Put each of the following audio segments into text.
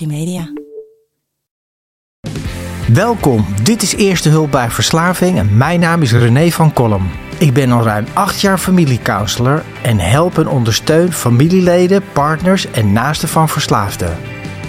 Media. Welkom, dit is Eerste Hulp bij Verslaving en mijn naam is René van Kolm. Ik ben al ruim acht jaar familiecounselor en help en ondersteun familieleden, partners en naasten van verslaafden.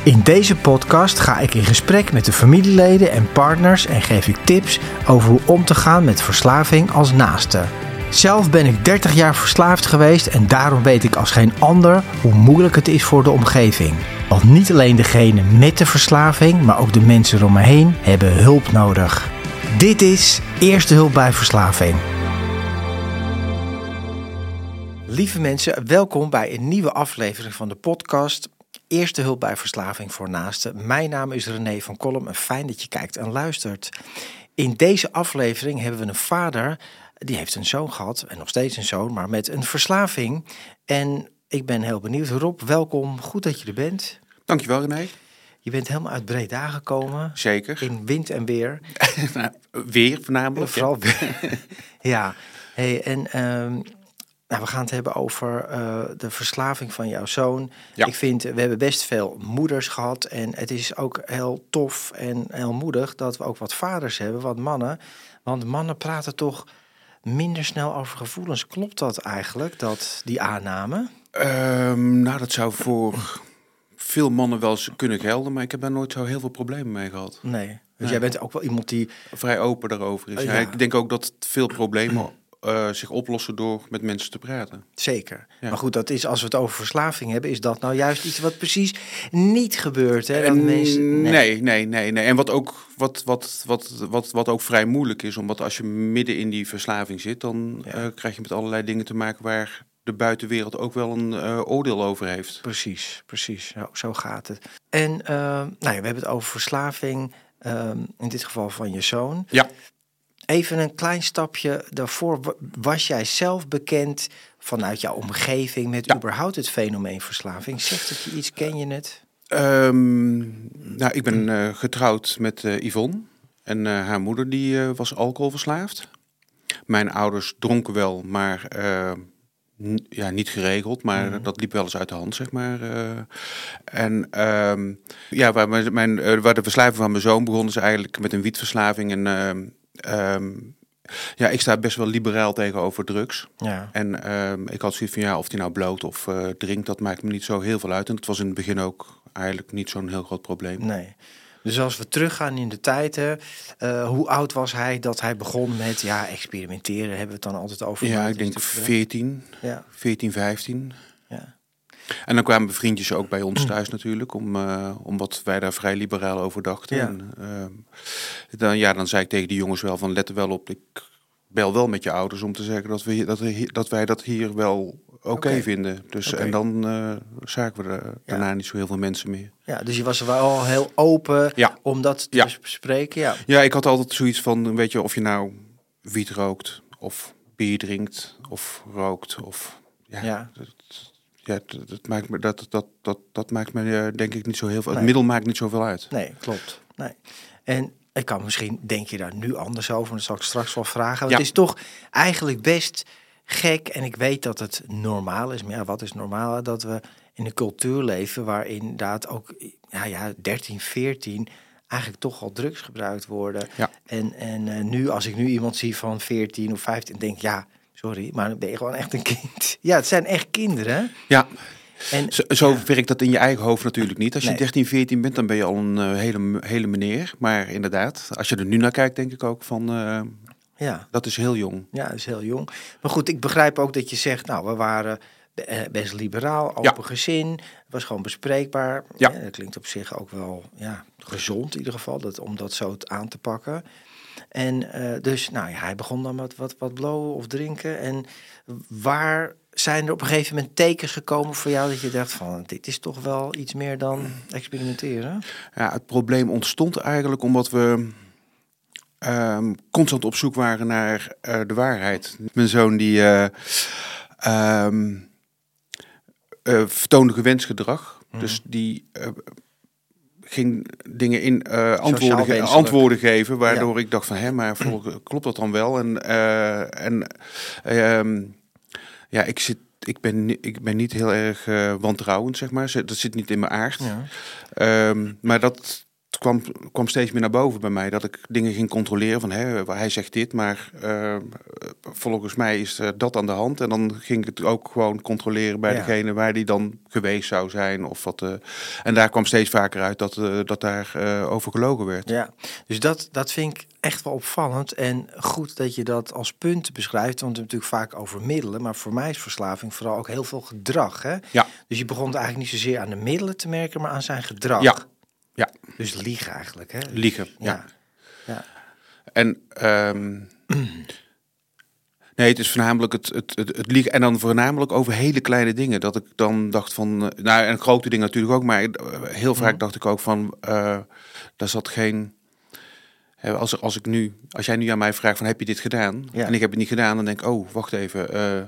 In deze podcast ga ik in gesprek met de familieleden en partners en geef ik tips over hoe om te gaan met verslaving als naaste. Zelf ben ik 30 jaar verslaafd geweest en daarom weet ik als geen ander hoe moeilijk het is voor de omgeving. Want niet alleen degene met de verslaving, maar ook de mensen om me heen hebben hulp nodig. Dit is Eerste Hulp bij Verslaving. Lieve mensen, welkom bij een nieuwe aflevering van de podcast Eerste Hulp bij Verslaving voor Naasten. Mijn naam is René van Kolm en fijn dat je kijkt en luistert. In deze aflevering hebben we een vader, die heeft een zoon gehad en nog steeds een zoon, maar met een verslaving. En ik ben heel benieuwd. Rob, welkom. Goed dat je er bent. Dankjewel René. Je bent helemaal uit Breda gekomen. Zeker. In wind en weer. Nou, weer voornamelijk. Vooral weer. ja. Hey, en ehm, nou, we gaan het hebben over eh, de verslaving van jouw zoon. Ja. Ik vind, we hebben best veel moeders gehad. En het is ook heel tof en heel moedig dat we ook wat vaders hebben, wat mannen. Want mannen praten toch minder snel over gevoelens. Klopt dat eigenlijk, dat, die aanname? Ehm, nou, dat zou voor veel mannen wel kunnen gelden, maar ik heb daar nooit zo heel veel problemen mee gehad. Nee. Dus Nee. jij bent ook wel iemand die... Vrij open daarover is. Oh, Ja, ja. ik denk ook dat veel problemen eh, zich oplossen door met mensen te praten. Zeker. Ja. Maar goed, dat is, als we het over verslaving hebben, is dat nou juist iets wat precies niet gebeurt. Hè? Dat En mensen, nee. nee, nee, nee. En wat ook, wat, wat, wat, wat, wat ook vrij moeilijk is, omdat als je midden in die verslaving zit, dan Ja. eh, krijg je met allerlei dingen te maken waar de buitenwereld ook wel een eh, oordeel over heeft. Precies, precies. Zo, zo gaat het. En nou ja, we hebben het over verslaving, ehm, in dit geval van je zoon. Ja. Even een klein stapje daarvoor. Wa- Was jij zelf bekend vanuit jouw omgeving met Ja. überhaupt het fenomeen verslaving? Zegt het je iets? Ken je het? Ehm, nou, ik ben eh, getrouwd met eh, Yvonne. En eh, haar moeder die was alcoholverslaafd. Mijn ouders dronken wel, maar ja, niet geregeld. Maar Mhm. dat liep wel eens uit de hand, zeg maar. en ehm, ja, waar, mijn, waar de verslaving van mijn zoon begon, is eigenlijk met een wietverslaving. En ehm, ja, ik sta best wel liberaal tegenover drugs. Ja. En ehm, ik had zoiets van ja, of die nou bloot of eh, drinkt, dat maakt me niet zo heel veel uit. En dat was in het begin ook eigenlijk niet zo'n heel groot probleem. Nee. Dus als we teruggaan in de tijd, hè, eh, hoe oud was hij dat hij begon met ja, experimenteren? Hebben we het dan altijd over? Ja, ik denk natuurlijk- 14, Ja, 14, 15. ja. En dan kwamen vriendjes ook bij ons thuis natuurlijk, om, eh, omdat wij daar vrij liberaal over dachten. Ja. En, ehm, dan, ja, dan zei ik tegen die jongens wel van let er wel op, ik bel wel met je ouders om te zeggen dat, we, dat, we dat wij dat hier wel oké vinden. Dus. En dan eh zagen we er daarna niet zo heel veel mensen meer. ja, dus je was er wel heel open Ja. om dat te Ja. bespreken. Ja. Ja, ik had altijd zoiets van, weet je, of je nou wiet rookt of bier drinkt of rookt of ja, Ja. Dat, ja, dat, dat maakt me dat dat dat dat maakt me eh, denk ik niet zo heel veel. Nee. Het middel maakt niet zoveel uit. Nee, klopt. Nee. En ik kan misschien, denk je daar nu anders over, dat zal ik straks wel vragen. Want Ja. Het is toch eigenlijk best gek, en ik weet dat het normaal is, maar ja, wat is normaal? Dat we in een cultuur leven waarin inderdaad ook, ja, ja 13, 14 eigenlijk toch al drugs gebruikt worden. Ja. En, en eh, nu, als ik nu iemand zie van 14 of 15, denk ja, sorry, maar dan ben je gewoon echt een kind. Ja, het zijn echt kinderen. Ja, En zo, zo werkt dat in je eigen hoofd natuurlijk niet. Als je Nee. 13, 14 bent, dan ben je al een eh, hele, hele meneer. Maar inderdaad, als je er nu naar kijkt, denk ik ook van, eh, ja. dat is heel jong. Ja, dat is heel jong. Maar goed, ik begrijp ook dat je zegt, nou, we waren eh, best liberaal, open Ja. gezin. Het was gewoon bespreekbaar. Ja. dat klinkt op zich ook wel ja, gezond in ieder geval, dat, om dat zo aan te pakken. En eh, dus, nou ja, hij begon dan met wat, wat blowen of drinken. En waar zijn er op een gegeven moment tekens gekomen voor jou dat je dacht van, dit is toch wel iets meer dan experimenteren? Ja, het probleem ontstond eigenlijk omdat we ehm, constant op zoek waren naar eh, de waarheid. Mijn zoon die eh, ehm, eh, vertoonde gewensgedrag. Dus die ging dingen in eh, antwoorden, ge- antwoorden geven, waardoor ik dacht van hè, maar klopt dat dan wel? En, eh, en ehm, ja, ik zit ik, ben, ik ben niet heel erg eh, wantrouwend, zeg maar. Dat zit niet in mijn aard. Ja. Ehm, maar dat kwam, kwam steeds meer naar boven bij mij. Dat ik dingen ging controleren van, hè, hij zegt dit, maar eh, volgens mij is eh, dat aan de hand. En dan ging ik het ook gewoon controleren bij Ja. degene waar die dan geweest zou zijn. Of wat, eh, en daar kwam steeds vaker uit dat, eh, dat daar over gelogen werd. Ja, dus dat, dat vind ik echt wel opvallend. En goed dat je dat als punt beschrijft. Want we hebben het natuurlijk vaak over middelen. Maar voor mij is verslaving vooral ook heel veel gedrag. Hè? Ja. Dus je begon eigenlijk niet zozeer aan de middelen te merken, maar aan zijn gedrag. Ja. Ja. Dus liegen eigenlijk. Hè? Liegen, ja. Ja. En ehm, nee, het is voornamelijk het, het, het, het liegen. En dan voornamelijk over hele kleine dingen. Dat ik dan dacht van. eh, Nou, en grote dingen natuurlijk ook. Maar eh, heel vaak dacht ik ook van. eh daar zat geen. Als, er- als ik nu, als jij nu aan mij vraagt van heb je dit gedaan? Ja. En ik heb het niet gedaan, dan denk ik, oh, wacht even. eh,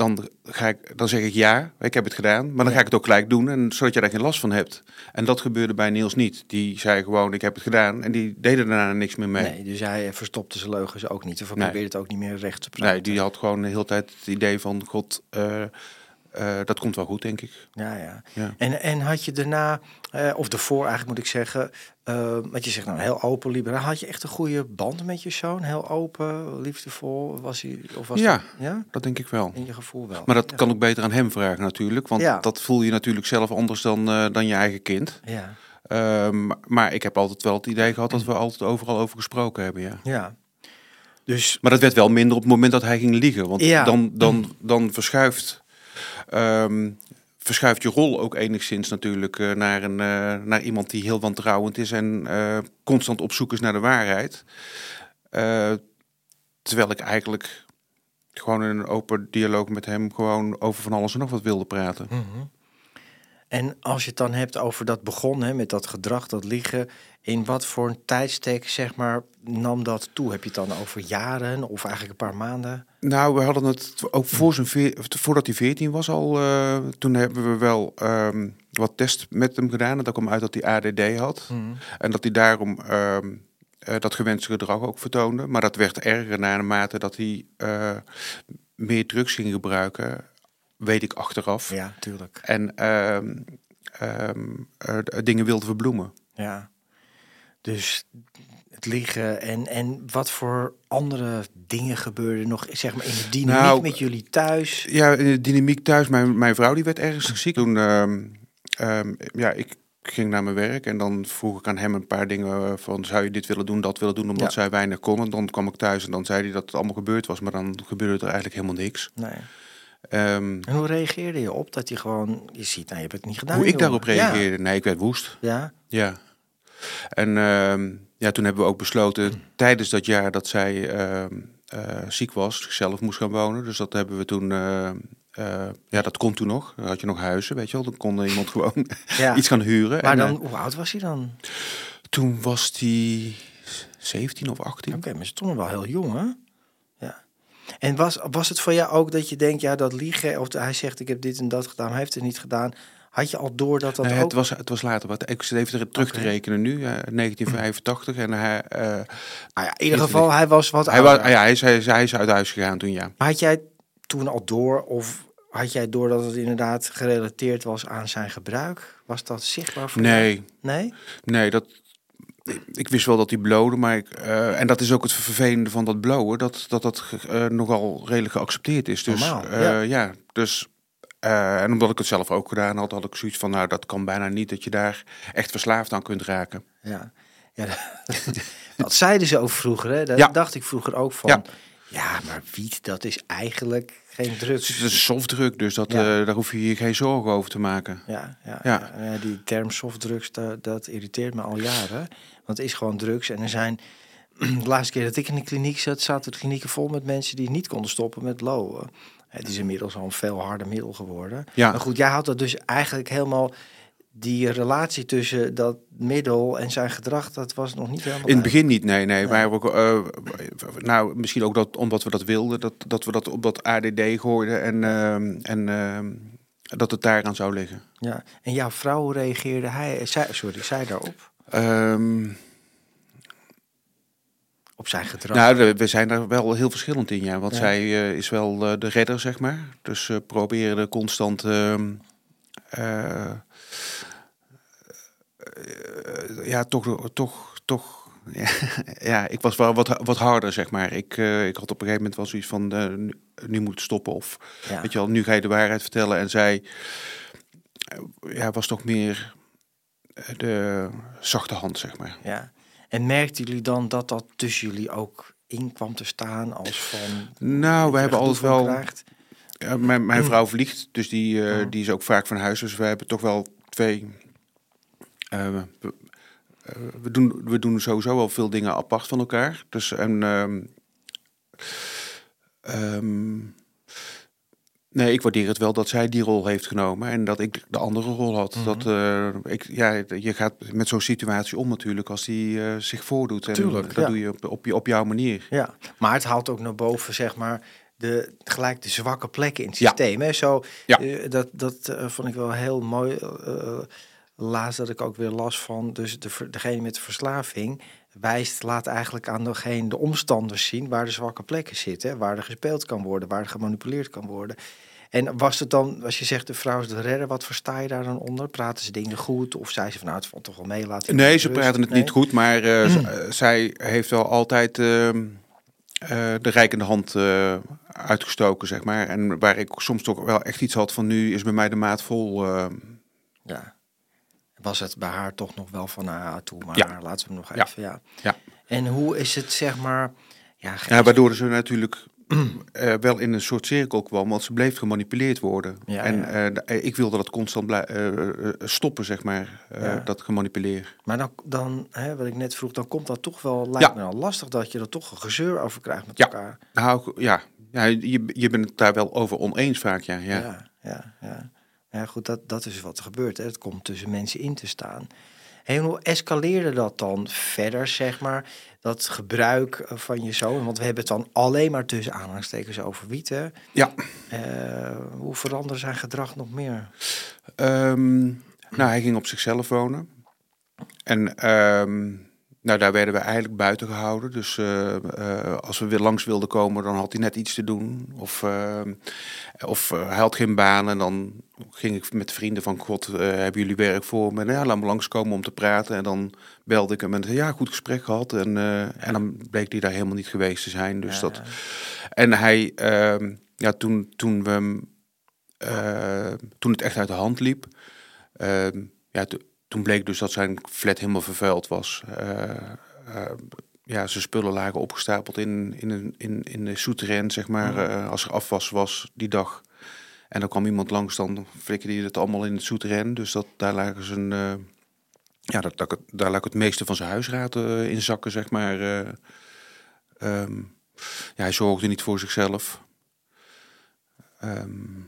dan, ga ik, dan zeg ik ja, ik heb het gedaan. Maar dan ga ik het ook gelijk doen. En zodat je daar geen last van hebt. En dat gebeurde bij Niels niet. Die zei gewoon, ik heb het gedaan. En die deden daarna niks meer mee. Nee, dus hij verstopte zijn leugens ook niet. Of Nee. probeerde het ook niet meer recht te praten. Nee, die had gewoon de hele tijd het idee van, god, eh, eh, dat komt wel goed, denk ik. Ja, ja. Ja. En, en had je daarna, eh, of daarvoor eigenlijk moet ik zeggen, wat je zegt nou heel open, liberaal. Had je echt een goede band met je zoon? Heel open, liefdevol? Was hij, of was Ja. dat- ja? Dat denk ik wel. In je gevoel wel. Maar dat ja. kan ook beter aan hem vragen natuurlijk. Want Ja. dat voel je natuurlijk zelf anders dan, dan je eigen kind. Ja, Ehm, maar ik heb altijd wel het idee gehad dat we altijd overal over gesproken hebben, ja. ja. Dus Maar dat werd wel minder op het moment dat hij ging liegen. Want Ja. dan, dan, dan verschuift, ehm, verschuift je rol ook enigszins natuurlijk eh, naar, een, eh, naar iemand die heel wantrouwend is en eh, constant op zoek is naar de waarheid. Terwijl ik eigenlijk gewoon in een open dialoog met hem gewoon over van alles en nog wat wilde praten. Mhm. En als je het dan hebt over dat begon met dat gedrag, dat liegen, in wat voor een tijdstek zeg maar nam dat toe? Heb je het dan over jaren of eigenlijk een paar maanden? Nou, we hadden het ook voor zijn veer, voordat hij 14 was al. eh, toen hebben we wel ehm, wat test met hem gedaan. En dat kwam uit dat hij ADD had. En dat hij daarom ehm, eh, dat gewenste gedrag ook vertoonde. Maar dat werd erger naarmate dat hij eh, meer drugs ging gebruiken. Weet ik achteraf. Ja, tuurlijk. En ehm, ehm, eh, dingen wilde verbloemen. Ja. Dus het liegen en, en wat voor andere dingen gebeurden nog, zeg maar, in de dynamiek Nou, met jullie thuis? Ja, in de dynamiek thuis. Mijn, mijn vrouw die werd ergens ziek. Toen, ehm, ehm, ja, ik ging naar mijn werk en dan vroeg ik aan hem een paar dingen eh, van zou je dit willen doen, dat willen doen, omdat Ja. zij weinig kon. En dan kwam ik thuis en dan zei hij dat het allemaal gebeurd was, maar dan gebeurde er eigenlijk helemaal niks. Nee. Ehm, En hoe reageerde je op dat je gewoon, je ziet, nou je hebt het niet gedaan. hoe ik daarop reageerde? Nee, ik werd woest. Ja, Ja. En ja, toen hebben we ook besloten tijdens dat jaar dat zij ehm, eh, ziek was, zichzelf moest gaan wonen. Dus dat hebben we toen. eh, eh, ja, dat kon toen nog. Dan had je nog huizen, weet je wel. Dan kon iemand gewoon ja. iets gaan huren. maar en, dan, hoe oud was hij dan? toen was hij 17 of 18. Oké, maar ze toen wel heel jong, hè? Ja. En was, was het voor jou ook dat je denkt, ja, dat liegen, of hij zegt ik heb dit en dat gedaan, maar hij heeft het niet gedaan. Had je al door dat dat Nee, ook... het, was, het was later. Wat, ik zit even terug te rekenen nu, eh, 1985. En hij, eh, Nou ja, in ieder geval, hij was wat hij, was, ouder. ah ja, hij, is, hij, is, hij is uit huis gegaan toen, ja. Maar had jij toen al door, of had jij door dat het inderdaad gerelateerd was aan zijn gebruik? Was dat zichtbaar voor jou? Nee, Nee? Nee, dat, ik, wist wel dat hij blode, maar ik, eh, en dat is ook het vervelende van dat blowen, dat dat, dat eh, nogal redelijk geaccepteerd is. Dus Normaal, ja. ja. dus eh, en omdat ik het zelf ook gedaan had, had ik zoiets van, nou, dat kan bijna niet dat je daar echt verslaafd aan kunt raken. Ja. ja dat, dat zeiden ze ook vroeger, hè? Dat Ja. dacht ik vroeger ook van. Ja. Ja. maar wiet, dat is eigenlijk geen drugs. Het is softdruk, dus dat, Ja. eh, daar hoef je je geen zorgen over te maken. Ja, ja, die term softdrugs, dat, dat irriteert me al jaren. Want het is gewoon drugs. En er zijn, de laatste keer dat ik in de kliniek zat, zaten de klinieken vol met mensen die niet konden stoppen met blowen. Het is inmiddels al een veel harder middel geworden. Ja. Maar goed, jij had dat dus eigenlijk helemaal, die relatie tussen dat middel en zijn gedrag, dat was nog niet helemaal In het begin niet, nee, nee. Maar ook, eh, nou, misschien ook dat, omdat we dat wilden, dat, dat we dat op dat ADD gooiden en, ehm, en ehm, dat het daaraan zou liggen. Ja. En jouw vrouw reageerde hij, zij, sorry, zij daarop? Ehm, op zijn gedrag? Nou, we zijn daar wel heel verschillend in, ja. Want Ja. zij eh, is wel eh, de redder, zeg maar. Dus we proberen er constant... ehm, eh, eh, ja, toch... toch, toch ja, ja, ik was wel wat, wat harder, zeg maar. Ik, ik had op een gegeven moment wel zoiets van... nu, nu moet het stoppen. Of, ja. weet je wel, nu ga je de waarheid vertellen. En zij ja, was toch meer de zachte hand, zeg maar. ja. En merkten jullie dan dat dat tussen jullie ook in kwam te staan als van... Nou, we je hebben altijd wel... krijgt? Ja, mijn, mijn vrouw vliegt, dus die, eh, Oh. die is ook vaak van huis. Dus we hebben toch wel twee. eh, we, eh, we, doen, we doen sowieso wel veel dingen apart van elkaar. Dus en. ehm, nee, ik waardeer het wel dat zij die rol heeft genomen en dat ik de andere rol had. Mhm. Dat, eh, ik, ja, je gaat met zo'n situatie om natuurlijk als die eh, zich voordoet. En Tuurlijk, dat ja. doe je op, op, je- op jouw manier. Ja, maar het haalt ook naar boven, zeg maar, de, gelijk de zwakke plekken in het Ja. systeem. Hè? Zo, Ja. eh, dat dat vond ik wel heel mooi. laatst dat ik ook weer las van, dus de, degene met de verslaving wijst, laat eigenlijk aan degene de omstanders zien waar de zwakke plekken zitten, waar er gespeeld kan worden, waar er gemanipuleerd kan worden. En was het dan, als je zegt de vrouw is de redder, wat versta je daar dan onder? Praten ze dingen goed of zei ze van nou het valt toch wel mee? Laat Nee, ze praten het niet goed, maar eh, Mm. eh, zij heeft wel altijd ehm, eh, de rijkende hand uitgestoken, zeg maar. En waar ik soms toch wel echt iets had van nu is bij mij de maat vol. Ja. Was het bij haar toch nog wel van, nou ja, toe maar, Ja. laten we hem nog even, ja. Ja. En hoe is het, zeg maar, ja, ja, waardoor ze natuurlijk eh, wel in een soort cirkel kwam, want ze bleef gemanipuleerd worden. Ja, en ja. eh, eh, ik wilde dat constant blij- stoppen, zeg maar, Ja. dat gemanipuleer. maar dan, dan hè, wat ik net vroeg, dan komt dat toch wel, lijkt Ja. me dan lastig dat je er toch een gezeur over krijgt met Ja. elkaar. Nou, ja, ja je, je bent het daar wel over oneens vaak, ja. ja. Ja, ja, ja. Goed, dat, dat is wat er gebeurt. Hè. Het komt tussen mensen in te staan. En hoe escaleerde dat dan verder, zeg maar, dat gebruik eh, van je zoon? Want we hebben het dan alleen maar tussen aanhalingstekens over wiet, hè? ja. Eh, hoe veranderde zijn gedrag nog meer? Ehm, nou, hij ging op zichzelf wonen. En ehm, nou, daar werden we eigenlijk buiten gehouden. Dus eh, eh, als we weer langs wilden komen, dan had hij net iets te doen. Of, ehm, of eh, hij had geen baan. En dan ging ik met vrienden van, god, eh, hebben jullie werk voor me? En ja, laat me langskomen om te praten. En dan belde ik hem en zei, ja, goed gesprek gehad. En, eh, en dan bleek hij daar helemaal niet geweest te zijn. Dus Ja, dat, ja. en hij, ehm, ja, toen, toen we eh, toen het echt uit de hand liep, ehm, ja, to- toen bleek dus dat zijn flat helemaal vervuild was. Eh, eh, ja, zijn spullen lagen opgestapeld in, in, een, in, in de souterrain, zeg maar, eh, als er afwas was die dag. En dan kwam iemand langs, dan flikkerde hij het allemaal in het souterrain. Dus dat, daar lagen zijn, ja, dat, dat, daar lag het meeste van zijn huisraad in zakken, zeg maar. eh. Ehm, ja, hij zorgde niet voor zichzelf. Ehm,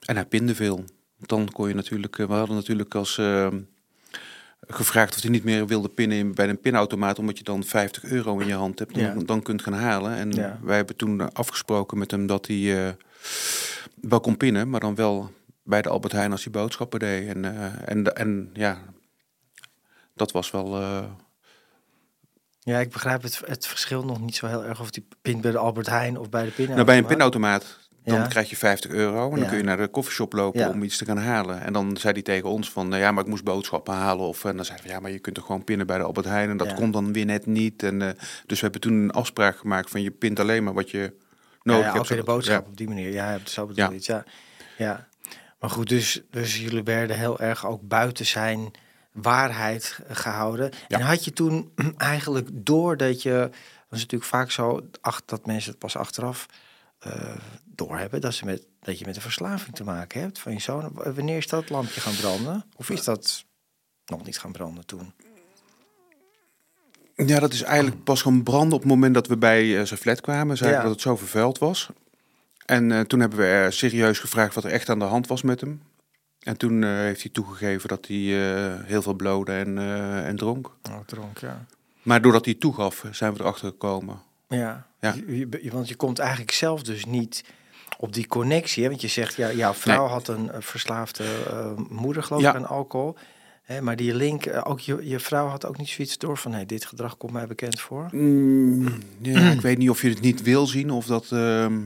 en hij pinde veel. Dan kon je natuurlijk, eh, we hadden natuurlijk als ehm, gevraagd of hij niet meer wilde pinnen in, bij een pinautomaat, omdat je dan 50 euro in je hand hebt, dan, Ja. dan kunt gaan halen. En Ja. wij hebben toen afgesproken met hem dat hij eh, wel kon pinnen, maar dan wel bij de Albert Heijn als hij boodschappen deed. En, eh, en, en ja, dat was wel. eh, Ja, ik begrijp het, het verschil nog niet zo heel erg of die pint bij de Albert Heijn of bij de pinautomaat. Nou, bij een pinautomaat, dan Ja. krijg je 50 euro en dan Ja. kun je naar de koffieshop lopen Ja. om iets te gaan halen. En dan zei hij tegen ons van, nou ja, maar ik moest boodschappen halen. Of, en dan zeiden we, ja, maar je kunt toch gewoon pinnen bij de Albert Heijn. En dat kon dan weer net niet. En, eh, dus we hebben toen een afspraak gemaakt van, je pint alleen maar wat je nodig ja, hebt. ook weer de boodschap op die manier. Ja, ja, zo bedoel het, ja. ja. Maar goed, dus, dus jullie werden heel erg ook buiten zijn waarheid gehouden. En had je toen eigenlijk door dat je... Dat is natuurlijk vaak zo ach, dat mensen het pas achteraf eh doorhebben... Dat, ze met, dat je met een verslaving te maken hebt van je zoon. Wanneer is dat lampje gaan branden? Of is dat nog niet gaan branden toen? Ja, dat is eigenlijk pas gaan branden op het moment dat we bij eh, zijn flat kwamen. Zeiden Ja. dat het zo vervuild was. En eh, toen hebben we er serieus gevraagd wat er echt aan de hand was met hem. En toen eh, heeft hij toegegeven dat hij heel veel blode en, en dronk. Oh, dronk, ja. Maar doordat hij toegaf, zijn we erachter gekomen. Ja, Ja. Je- je- want je komt eigenlijk zelf dus niet op die connectie. Hè? Want je zegt, ja, jouw vrouw Nee. had een eh, verslaafde eh, moeder, geloof Ja. ik, aan alcohol. Hè, maar die link, eh, ook je, je vrouw had ook niet zoiets door van... Hey, dit gedrag komt mij bekend voor. Mm, ja, ik weet niet of je het niet wil zien of dat... ehm,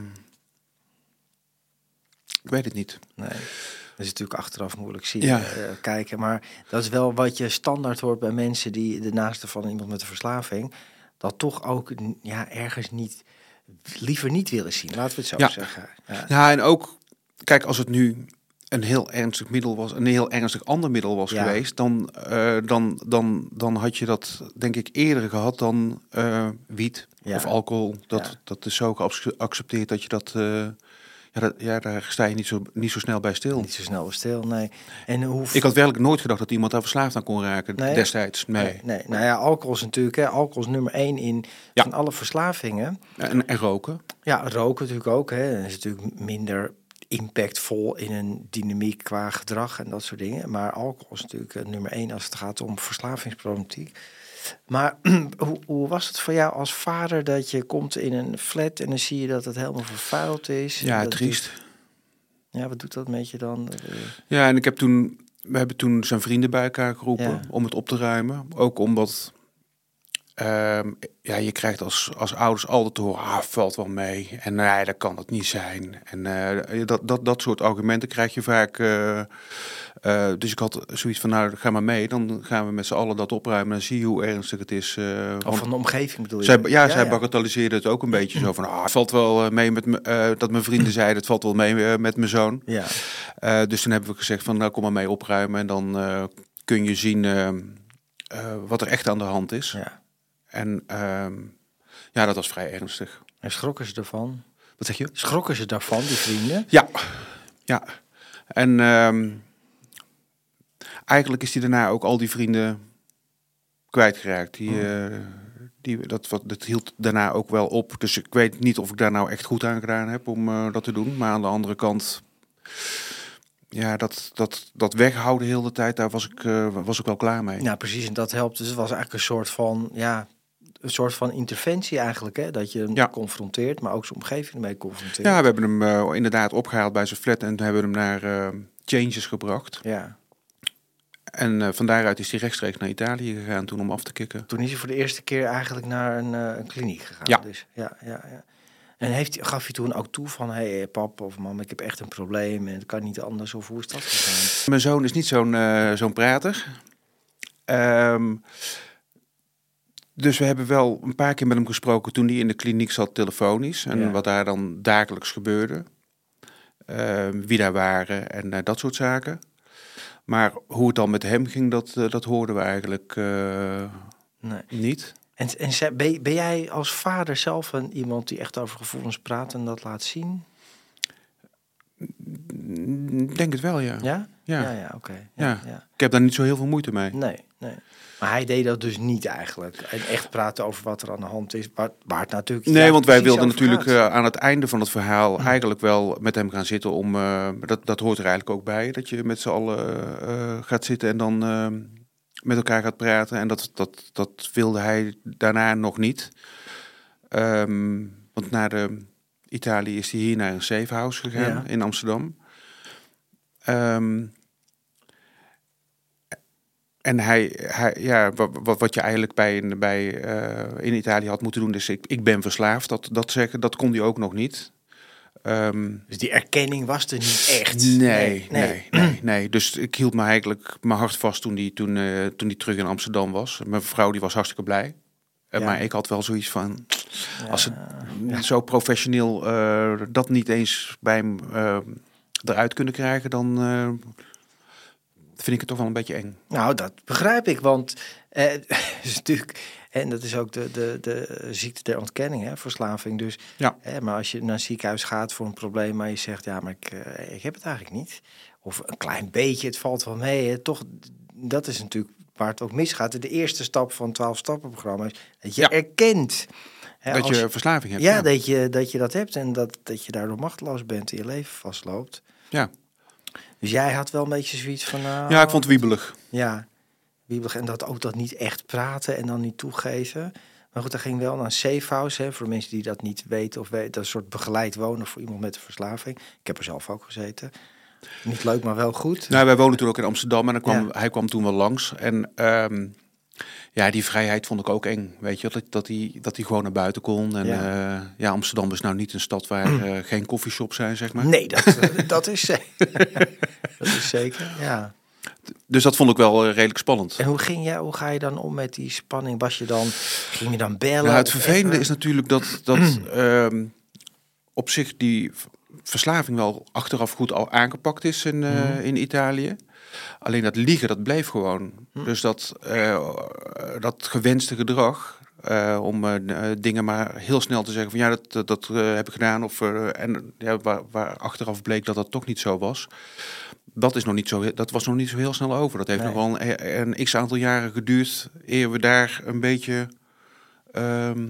ik weet het niet. Nee. Dat is natuurlijk achteraf moeilijk zien, Ja. kijken. Maar dat is wel wat je standaard hoort bij mensen die de naaste van iemand met een verslaving. Dat toch ook ja, ergens niet, liever niet willen zien. Laten we het zo Ja. zeggen. Ja. Ja, en ook, kijk, als het nu een heel ernstig middel was, een heel ernstig ander middel was Ja. geweest, dan, eh, dan, dan, dan had je dat denk ik eerder gehad dan eh, wiet Ja. of alcohol. Dat, Ja. dat is zo geaccepteerd dat je dat, eh, ja, dat, ja, daar sta je niet zo, niet zo snel bij stil. Niet zo snel weer stil, nee. En hoe Ik had werkelijk nooit gedacht dat iemand daar verslaafd aan kon raken Nee? destijds. Nee. nee, nee. Nou ja, alcohol is natuurlijk, hè, alcohol is nummer één in Ja. van alle verslavingen. En, en roken. Ja, roken natuurlijk ook. Hè. Dat is natuurlijk minder impactvol in een dynamiek qua gedrag en dat soort dingen. Maar alcohol is natuurlijk eh, nummer één als het gaat om verslavingsproblematiek. Maar hoe, hoe was het voor jou als vader dat je komt in een flat en dan zie je dat het helemaal vervuild is? Ja, triest. ja, wat doet dat met je dan? Eh, Ja, en ik heb toen, we hebben toen zijn vrienden bij elkaar geroepen Ja. om het op te ruimen. Ook omdat, ehm, ja, je krijgt als, als ouders altijd te horen, ah, valt wel mee. En nee, dat kan het niet zijn. En eh, dat, dat, dat soort argumenten krijg je vaak. eh, eh, dus ik had zoiets van, nou, ga maar mee. Dan gaan we met z'n allen dat opruimen. En zie hoe ernstig het is. eh, Of want van de omgeving bedoel je? zij, ja, zij bagatelliseerde het ook een beetje zo van, ah, het valt wel eh, mee met me, dat mijn vrienden zeiden, het valt wel mee met mijn zoon. Ja, dus toen hebben we gezegd van nou kom maar mee opruimen en dan kun je zien wat er echt aan de hand is. ja. En ehm, ja, dat was vrij ernstig. En schrokken ze ervan? Wat zeg je? Schrokken ze daarvan, die vrienden? Ja, ja. En ehm, eigenlijk is hij daarna ook al die vrienden kwijtgeraakt. Die, eh, die, dat, wat, dat hield daarna ook wel op. Dus ik weet niet of ik daar nou echt goed aan gedaan heb om eh, dat te doen. Maar aan de andere kant, ja, dat, dat, dat weghouden heel de tijd, daar was ik, eh, was ik wel klaar mee. Ja, precies. En dat helpt. Dus het was eigenlijk een soort van, ja, een soort van interventie eigenlijk. Hè? Dat je hem Ja. confronteert, maar ook zijn omgeving ermee confronteert. Ja, we hebben hem inderdaad opgehaald bij zijn flat en hebben hem naar Changes gebracht. ja. En eh, van daaruit is hij rechtstreeks naar Italië gegaan toen om af te kicken. Toen is hij voor de eerste keer eigenlijk naar een, eh, een kliniek gegaan. Ja. Dus, ja, ja, ja. En heeft, gaf je toen ook toe van, hé hey, pap of mam, ik heb echt een probleem en het kan niet anders. Of hoe is dat gegaan? Mijn zoon is niet zo'n eh, zo'n prater. Ehm, dus we hebben wel een paar keer met hem gesproken toen hij in de kliniek zat telefonisch. En Ja. wat daar dan dagelijks gebeurde. Ehm, wie daar waren en eh, dat soort zaken. Maar hoe het dan met hem ging, dat, eh, dat hoorden we eigenlijk eh, Nee. niet. En, en ben, ben jij als vader zelf een, iemand die echt over gevoelens praat en dat laat zien? Denk het wel, ja. Ja? Ja. Ja, ja, oké. Ja, Ja. ja. Ik heb daar niet zo heel veel moeite mee. Nee, nee. Maar hij deed dat dus niet eigenlijk. En echt praten over wat er aan de hand is, waar, waar het natuurlijk... Nee, want wij wilden natuurlijk eh, aan het einde van het verhaal eigenlijk wel met hem gaan zitten om. eh, dat, dat hoort er eigenlijk ook bij. Dat je met z'n allen eh, gaat zitten en dan eh, met elkaar gaat praten. En dat, dat, dat wilde hij daarna nog niet. Ehm, want na de Italië is hij hier naar een safe house gegaan Ja. in Amsterdam. Ehm, en hij, hij ja, wat, wat, je eigenlijk bij, bij, eh, in Italië had moeten doen, is ik, ik ben verslaafd. Dat, dat zeggen, dat kon hij ook nog niet. Ehm, Dus die erkenning was er niet echt. nee, nee, nee, nee, Dus ik hield me eigenlijk mijn hart vast toen hij toen, eh, toen die terug in Amsterdam was. Mijn vrouw die was hartstikke blij. Eh, Ja. Maar ik had wel zoiets van, Ja, als ze zo professioneel dat niet eens bij hem eruit kunnen krijgen, dan vind ik het toch wel een beetje eng. Nou, dat begrijp ik, want eh, het is natuurlijk, en dat is ook de, de, de ziekte der ontkenning, hè, verslaving. Dus, Ja. maar als je naar een ziekenhuis gaat voor een probleem, maar je zegt, ja, maar ik, eh, ik heb het eigenlijk niet. Of een klein beetje, het valt wel mee. Hè, toch, dat is natuurlijk waar het ook misgaat. De eerste stap van het 12-stappenprogramma is dat je Ja. erkent. Hè, dat je verslaving hebt. ja, Dat, je, dat je dat hebt en dat, dat je daardoor machteloos bent en je leven vastloopt. ja. Dus jij had wel een beetje zoiets van... nou, ja, ik vond het wiebelig. Ja, wiebelig. En dat ook dat niet echt praten en dan niet toegeven. Maar goed, dat ging wel naar een safe house. Hè, voor mensen die dat niet weten of weten. Dat is een soort begeleid wonen voor iemand met een verslaving. Ik heb er zelf ook gezeten. Niet leuk, maar wel goed. Nou, wij woonden toen ook in Amsterdam en dan kwam, hij kwam toen wel langs. En ehm, ja, die vrijheid vond ik ook eng. Weet je, dat, dat, hij, dat hij gewoon naar buiten kon. En Ja. ja, ja Amsterdam is nou niet een stad waar eh, geen koffieshops zijn, zeg maar. Nee, dat, eh, dat, is, zeker. dat is zeker. Ja. Dus dat vond ik wel eh, redelijk spannend. En hoe, ging jij, hoe ga je dan om met die spanning? Was je dan, ging je dan bellen? Nou, het vervelende is natuurlijk dat, dat ehm, op zich die verslaving wel achteraf goed al aangepakt is in, eh, Mhm. in Italië. Alleen dat liegen, dat bleef gewoon. Mhm. Dus dat, eh, dat gewenste gedrag, eh, om eh, dingen maar heel snel te zeggen van ja, dat, dat, heb ik gedaan. Of, en ja, waar, waar achteraf bleek dat dat toch niet zo was. Dat, is nog niet zo, dat was nog niet zo heel snel over. Dat heeft Nee. nog wel een, een x aantal jaren geduurd eer we daar een beetje... ehm,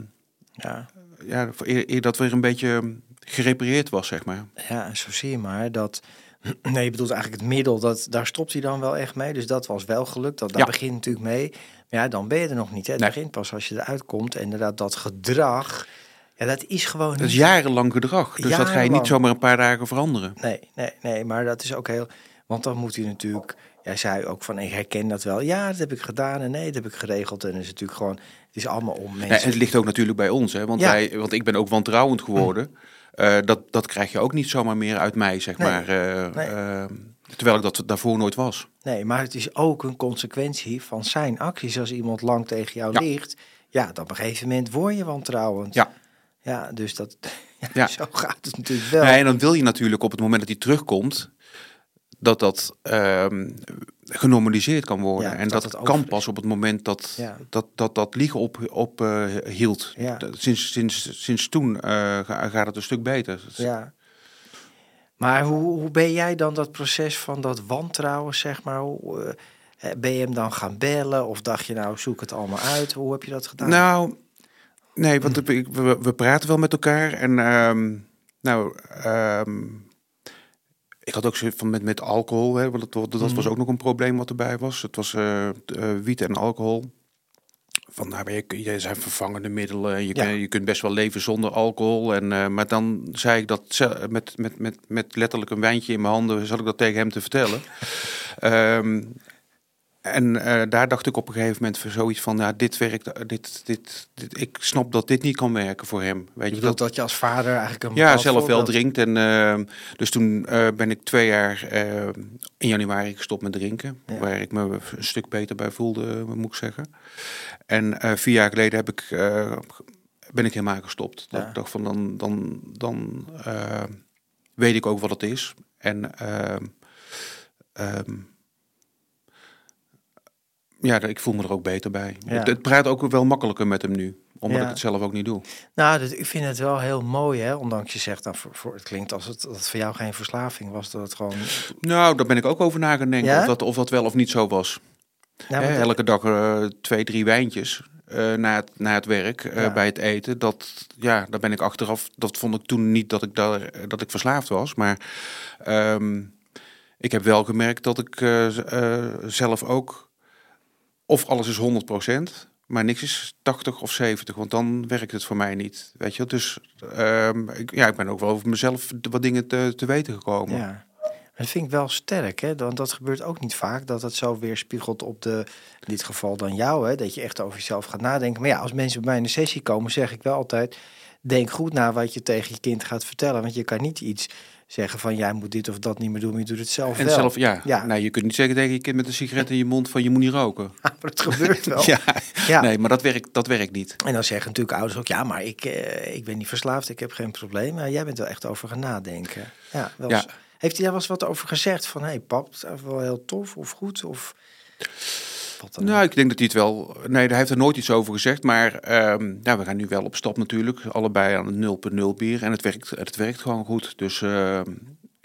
Ja. ja, eer, eer dat weer een beetje gerepareerd was, zeg maar. Ja, en zo zie je maar dat. Nee, je bedoelt eigenlijk het middel, dat, daar stopt hij dan wel echt mee. Dus dat was wel gelukt. Dat, daar Ja. begint natuurlijk mee. Maar ja, dan ben je er nog niet. Hè. Het Nee. begint pas als je eruit komt. En inderdaad, dat gedrag, ja, dat is gewoon Dat is jarenlang gedrag, dus dat ga je niet zomaar een paar dagen veranderen. Nee, nee, nee, maar dat is ook heel... Want dan moet hij natuurlijk... Jij zei ook van, ik herken dat wel. Ja, dat heb ik gedaan en nee, dat heb ik geregeld. En het is natuurlijk gewoon... Het is allemaal om Ja, mensen... en het ligt ook natuurlijk bij ons, hè, want, Ja. wij, want ik ben ook wantrouwend geworden. Eh, dat, dat krijg je ook niet zomaar meer uit mij, zeg Nee. maar. eh, Nee. eh, terwijl ik dat daarvoor nooit was. Nee, maar het is ook een consequentie van zijn acties. Als iemand lang tegen jou Ja. ligt... Ja, dan op een gegeven moment word je wantrouwend. Ja. Ja, dus dat... Ja, Ja. Zo gaat het natuurlijk wel. Nee, en dan wil je natuurlijk op het moment dat hij terugkomt, dat dat ehm, genormaliseerd kan worden. Ja, en dat dat, het kan over pas op het moment dat Ja. dat, dat, dat liegen op, op eh, hield. Ja. Sinds, sinds, sinds toen eh, ga- gaat het een stuk beter. Ja. Maar hoe, hoe ben jij dan dat proces van dat wantrouwen, zeg maar... Hoe, eh, ben je hem dan gaan bellen of dacht je nou, zoek het allemaal uit? Hoe heb je dat gedaan? Nou, nee, want we, we praten wel met elkaar. En ehm, nou, ehm, ik had ook zo van met, met alcohol, hè, want dat, dat was Mhm. ook nog een probleem wat erbij was. Het was eh, wiet en alcohol. Van, nou, je, je zijn vervangende middelen. en Je, Ja. kun- je kunt best wel leven zonder alcohol. En, eh, maar dan zei ik dat met, met, met, met letterlijk een wijntje in mijn handen, zat ik dat tegen hem te vertellen. Ehm, en eh, daar dacht ik op een gegeven moment voor zoiets van, ja, dit werkt, dit, dit, dit, ik snap dat dit niet kan werken voor hem. Weet je je, bedoelt dat, dat je als vader eigenlijk een ja, zelf wel drinkt. En, eh, dus toen eh, ben ik twee jaar eh, in januari gestopt met drinken. Ja. Waar ik me een stuk beter bij voelde, moet ik zeggen. En eh, vier jaar geleden heb ik, eh, ben ik helemaal gestopt. Dat ik dacht van dan, dan, dan eh, weet ik ook wat het is. En ehm, ja, ik voel me er ook beter bij. Ja. Het, praat ook wel makkelijker met hem nu. Omdat Ja. ik het zelf ook niet doe. Nou, dat, ik vind het wel heel mooi, hè? Ondanks je zegt, dan voor, voor, het klinkt als het, dat het voor jou geen verslaving was. Dat het gewoon... Nou, daar ben ik ook over na gaan denken. Ja? Of, dat, of dat wel of niet zo was. Nou, Hè, elke dag eh, twee, drie wijntjes eh, na, het, na het werk, eh, Ja. bij het eten. Dat, ja, daar ben ik achteraf. Dat vond ik toen niet dat ik, daar, dat ik verslaafd was. Maar ehm, ik heb wel gemerkt dat ik zelf ook. Of alles is 100%, maar niks is 80 of 70. Want dan werkt het voor mij niet. Weet je, dus ehm, ik, ja, ik ben ook wel over mezelf wat dingen te, te weten gekomen. Ja. Dat vind ik wel sterk, hè? Want dat gebeurt ook niet vaak, dat het zo weerspiegelt op de, in dit geval dan jou, hè? Dat je echt over jezelf gaat nadenken. Maar ja, als mensen bij mij de sessie komen, zeg ik wel altijd, denk goed na wat je tegen je kind gaat vertellen. Want je kan niet iets zeggen van, jij moet dit of dat niet meer doen, maar je doet het zelf En wel. zelf, ja, Ja. Nou, je kunt niet zeggen tegen je kind met een sigaret in je mond van je moet niet roken. maar het gebeurt wel. Ja, Ja. nee, maar dat werkt, dat werkt niet. En dan zeggen natuurlijk ouders ook, ja, maar ik, eh, ik ben niet verslaafd, ik heb geen probleem. Maar jij bent wel echt over gaan nadenken. Ja, wel Ja. eens- Heeft hij daar wel eens wat over gezegd? Van, hé hey, pap, het is wel heel tof of goed? Of wat dan Nou, ik denk dat hij het wel. Nee, hij heeft er nooit iets over gezegd. Maar ja, we gaan nu wel op stap natuurlijk. Allebei aan het 0.0 bier. En het werkt, het werkt gewoon goed. Dus ehm,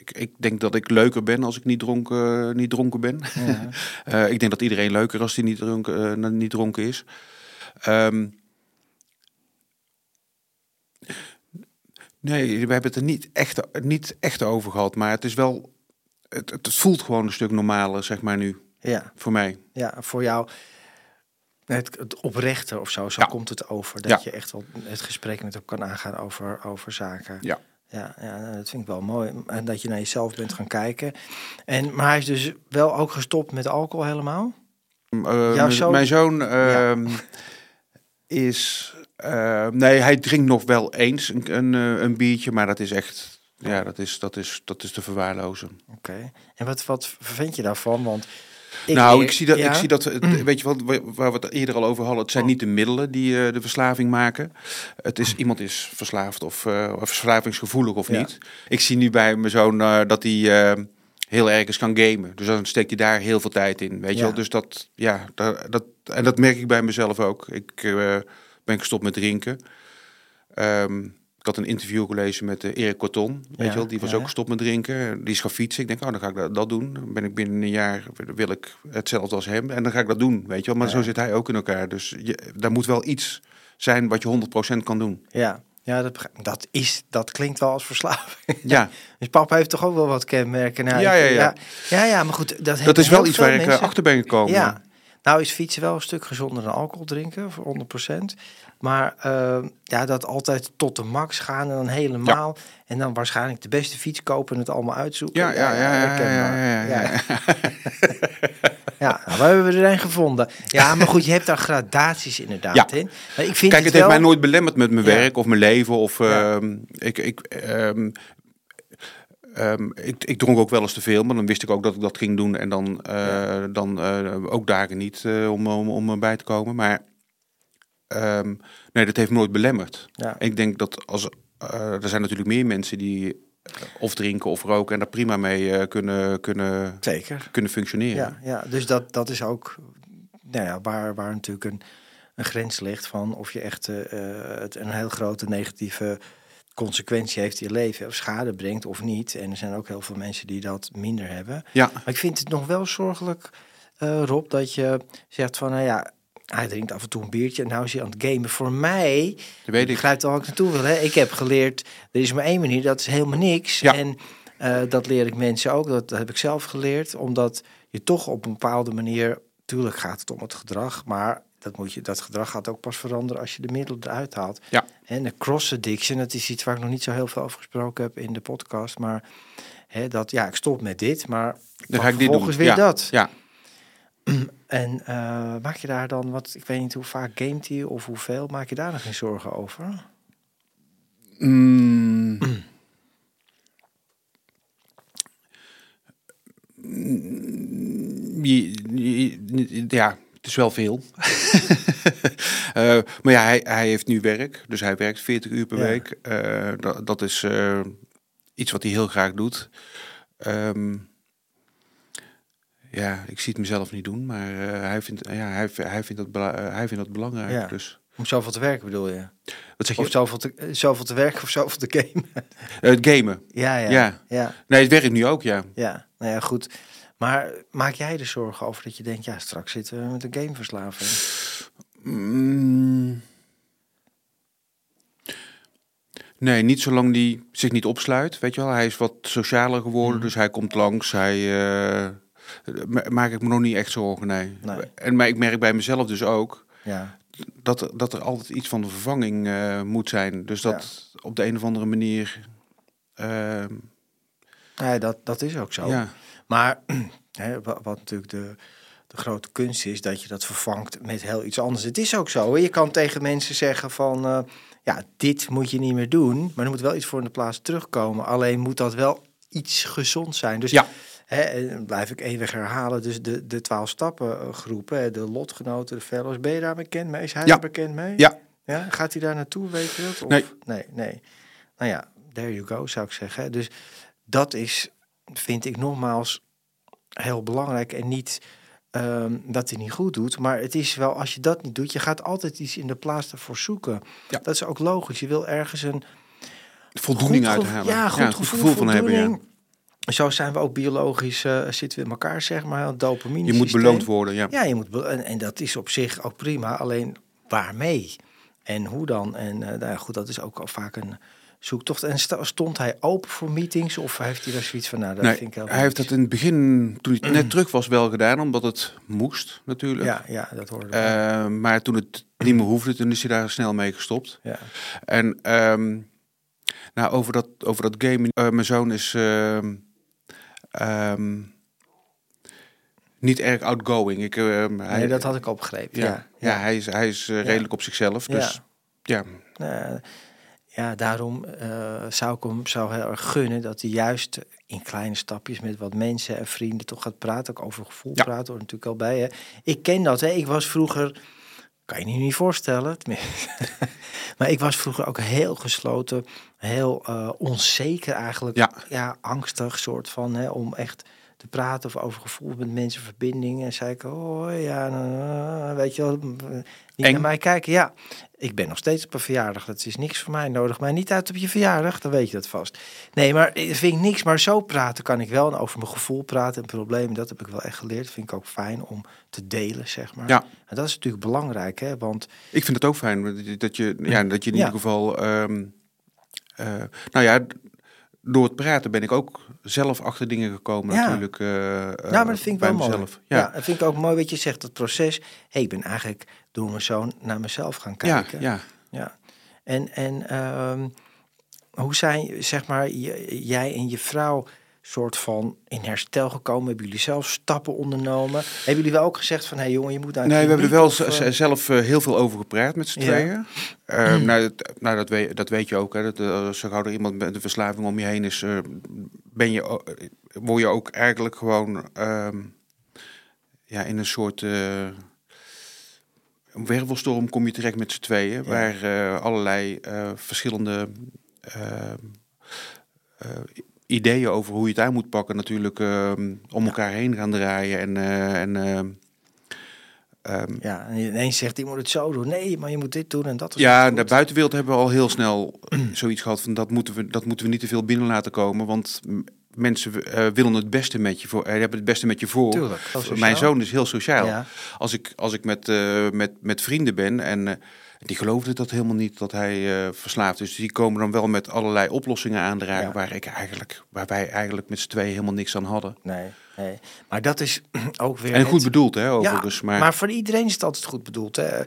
ik, ik denk dat ik leuker ben als ik niet dronken, niet dronken ben. Ja. Eh, ik denk dat iedereen leuker als hij niet dronken, eh, niet dronken is. Ehm, nee, we hebben het er niet echt, niet echt over gehad. Maar het is wel. Het, het voelt gewoon een stuk normaler, zeg maar nu, Ja, voor mij. ja, voor jou het, het oprechter of zo, zo Ja. komt het over. Dat Ja. je echt wel het gesprek met hem kan aangaan over, over zaken. Ja. Ja, ja, dat vind ik wel mooi. En dat je naar jezelf bent gaan kijken. En, maar hij is dus wel ook gestopt met alcohol helemaal? Uh, Jouw mijn- zoon- Mijn zoon ehm, is. eh, nee, hij drinkt nog wel eens een, een, eh, een biertje, maar dat is echt. Ja, dat is, dat is, dat is te verwaarlozen. Oké. En wat, wat vind je daarvan? Want ik nou, ik zie dat. ja? Ik zie dat het, weet je wat, waar we het eerder al over hadden? Het zijn Oh. niet de middelen die eh, de verslaving maken. Het is iemand is verslaafd of, eh, of verslavingsgevoelig of Ja. niet. Ik zie nu bij mijn zoon eh, dat hij heel ergens kan gamen. Dus dan steekt hij daar heel veel tijd in. Weet je wel? Dus dat, ja, dat, dat, en dat merk ik bij mezelf ook. Ik ben gestopt met drinken. Ehm, ik had een interview gelezen met eh, Erik Corton, weet Ja, je wel, die was ja. ook gestopt met drinken. Die is gaan fietsen. Ik denk, oh, dan ga ik dat, dat doen. Dan ben ik binnen een jaar, wil ik hetzelfde als hem. En dan ga ik dat doen, weet je wel. Maar zo zit hij ook in elkaar. Dus je, daar moet wel iets zijn wat je 100% kan doen. Ja, ja dat, dat, is, dat klinkt wel als verslaving. Ja, Dus papa heeft toch ook wel wat kenmerken? Nou, Ja, ja, ja. ja. Ja, ja, maar goed. Dat, is wel iets waar ik eh, achter ben gekomen. Ja. Nou is fietsen wel een stuk gezonder dan alcohol drinken, voor 100%. Maar eh, ja, dat altijd tot de max gaan en dan helemaal. En dan waarschijnlijk de beste fiets kopen en het allemaal uitzoeken. Ja, ja, ja, ja, ja, ja, ja, ja. Ja, nou, we hebben er een gevonden. Ja, maar goed, je hebt daar gradaties inderdaad Ja. in. Maar ik vind Kijk, het, het wel... heeft mij nooit belemmerd met mijn Ja. werk of mijn leven. Of, Ja. ehm, ik, ik, ehm, ehm, ik, ik dronk ook wel eens te veel, maar dan wist ik ook dat ik dat ging doen. En dan, eh, dan eh, ook dagen niet om, om, om erbij te komen. Maar ehm, nee, dat heeft me nooit belemmerd. Ja. Ik denk dat als... eh, er zijn natuurlijk meer mensen die eh, of drinken of roken en daar prima mee eh, kunnen, kunnen, Zeker. kunnen functioneren. Ja, ja dus dat, dat is ook nou ja, waar, waar natuurlijk een, een grens ligt van of je echt het een heel grote negatieve consequentie heeft in je leven, of schade brengt of niet. En er zijn ook heel veel mensen die dat minder hebben. Ja. Maar ik vind het nog wel zorgelijk, Rob, dat je zegt van, nou ja, hij drinkt af en toe een biertje en nou is hij aan het gamen. Voor mij, Dat weet ik ik. begrijp waar ik naartoe wil. Hè? Ik heb geleerd, er is maar één manier, dat is helemaal niks. Ja. En eh, dat leer ik mensen ook, dat heb ik zelf geleerd. Omdat je toch op een bepaalde manier, tuurlijk gaat het om het gedrag, maar dat, moet je, dat gedrag gaat ook pas veranderen als je de middelen eruit haalt. Ja. En de cross addiction, dat is iets waar ik nog niet zo heel veel over gesproken heb in de podcast. Maar hè, dat, ja, ik stop met dit, maar Dan ga ik dit doen. vervolgens weer ja. dat. Ja. En eh, maak je daar dan, wat, ik weet niet hoe vaak gamet hij of hoeveel, maak je daar nog geen zorgen over? Mm. Ja, het is wel veel. Eh, maar ja, hij, hij heeft nu werk, dus hij werkt 40 uur per Ja. week. Eh, dat, dat is iets wat hij heel graag doet. Ehm, ja, ik zie het mezelf niet doen, maar eh, hij, vindt, ja, hij, hij, vindt dat, bela- eh, hij vindt dat belangrijk. Ja. Dus, Om zoveel te werken bedoel je? wat zeg je? Of zoveel te, eh, zoveel te werken of zoveel te gamen? Eh, het gamen. Ja, ja. Ja. ja. Nee, het werkt nu ook, ja. Ja, nou ja, goed. Maar maak jij er zorgen over dat je denkt, ja, straks zitten we met een gameverslaving? Mm. Nee, niet zolang die zich niet opsluit, weet je wel. Hij is wat socialer geworden, Mhm. dus hij komt langs. Hij eh, maak ik me nog niet echt zorgen, nee. Nee. En maar ik merk bij mezelf dus ook Ja, dat, er- dat er altijd iets van de vervanging eh, moet zijn. Dus dat op de een of andere manier. ja dat, dat is ook zo. ja. Maar hè, wat, wat natuurlijk de, de grote kunst is, dat je dat vervangt met heel iets anders. Het is ook zo. Hè? Je kan tegen mensen zeggen van, eh, ja, dit moet je niet meer doen. Maar er moet wel iets voor in de plaats terugkomen. Alleen moet dat wel iets gezond zijn. Dus Ja. Hè, en blijf ik even herhalen. Dus de, de twaalf stappen eh, groepen, de lotgenoten, de fellows. Ben je daar bekend mee? Is hij Ja. daar bekend mee? Ja. ja. Gaat hij daar naartoe, weet je dat? Of, Nee. Nee, nee. Nou ja, there you go, zou ik zeggen. Dus dat is, vind ik nogmaals, heel belangrijk. En niet ehm, dat hij niet goed doet. Maar het is wel, als je dat niet doet, je gaat altijd iets in de plaats ervoor zoeken. Ja. Dat is ook logisch. Je wil ergens een Voldoening uit gevoel- halen. Ja, goed, een gevoel, van hebben. Ja. Zo zijn we ook biologisch, eh, zitten we in elkaar, zeg maar. Dopamine Je moet beloond worden, ja. Ja, je moet en, en dat is op zich ook prima. Alleen waarmee? En hoe dan? En eh, nou ja, goed, dat is ook al vaak een zoektocht. En stond hij open voor meetings? Of heeft hij daar zoiets van, nou, dat Nee, vind ik heel hij heeft dat in het begin, toen hij net terug was, wel gedaan, omdat het moest natuurlijk. Ja, ja, dat hoorde ik. Eh, maar toen het niet meer hoefde, toen is hij daar snel mee gestopt. ja. En ehm, Nou, over dat, over dat game. mijn zoon is ehm, niet erg outgoing. Ik, ehm, hij, Nee, dat had ik al begrepen. ja, Ja, ja, hij is, hij is eh, redelijk op zichzelf. Dus ja. Eh, ja, daarom eh, zou ik hem zo heel erg gunnen dat hij juist in kleine stapjes met wat mensen en vrienden toch gaat praten. Ook over gevoel praten hoort natuurlijk al bij. Hè. Ik ken dat. Hè. Ik was vroeger, kan je je niet voorstellen, maar ik was vroeger ook heel gesloten, heel eh, onzeker eigenlijk. Ja. ja, angstig soort van, hè, om echt te praten of over gevoel met mensen, verbindingen. En zei ik, oh ja, nou, nou, weet je wel, niet Eng. naar mij kijken. Ja, ik ben nog steeds op een verjaardag. Dat is niks voor mij. Nodig mij niet uit op je verjaardag, dan weet je dat vast. Nee, maar dat vind ik niks. Maar zo praten kan ik wel. En over mijn gevoel praten en problemen, dat heb ik wel echt geleerd. vind ik ook fijn om te delen, zeg maar. Ja. En dat is natuurlijk belangrijk, hè? Want Ik vind het ook fijn dat je, dat ja, dat je in Ja. ieder geval. ehm, eh, nou ja, door het praten ben ik ook zelf achter dingen gekomen, Ja. natuurlijk. ja, maar dat vind ik wel mooi. mezelf. Ja. Ja, dat vind ik ook mooi wat je zegt, dat proces. hey, ik ben eigenlijk door mijn zoon naar mezelf gaan ja, kijken. ja. Ja. En, en ehm, hoe zijn, zeg maar, jij en je vrouw soort van in herstel gekomen? Hebben jullie zelf stappen ondernomen? Hebben jullie wel ook gezegd van, hé hey, jongen, je moet naar Nee, we hebben er wel of, eh, zelf eh, heel veel over gepraat met z'n Ja. tweeën. Eh, nou, dat, nou dat, weet, dat weet je ook. Hè, dat, eh, zo gauw er iemand met een verslaving om je heen is, ben je, word je ook eigenlijk gewoon ehm, ja, in een soort wervelstorm kom je terecht met z'n tweeën. Ja. Waar allerlei verschillende ehm, eh, ideeën over hoe je het aan moet pakken natuurlijk ehm, om elkaar heen gaan draaien. En, eh, en ehm, ehm, Ja, en ineens zegt moet het zo doen. Nee, maar je moet dit doen en dat is ja, de buitenwereld hebben we al heel snel zoiets gehad van dat moeten we, dat moeten we niet te veel binnen laten komen. Want mensen eh, willen het beste met je voor. eh, hebben het beste met je voor. Tuurlijk. Mijn zoon is heel sociaal. Ja. Als ik, als ik met, met, met vrienden ben en die geloofden dat helemaal niet dat hij eh, verslaafd is. Dus die komen dan wel met allerlei oplossingen aandragen Ja. waar ik eigenlijk, waar wij eigenlijk met z'n tweeën helemaal niks aan hadden. Nee, nee. Maar dat is ook weer... En het- goed bedoeld, hè, overigens. ja, maar... maar, voor iedereen is het altijd goed bedoeld. Hè?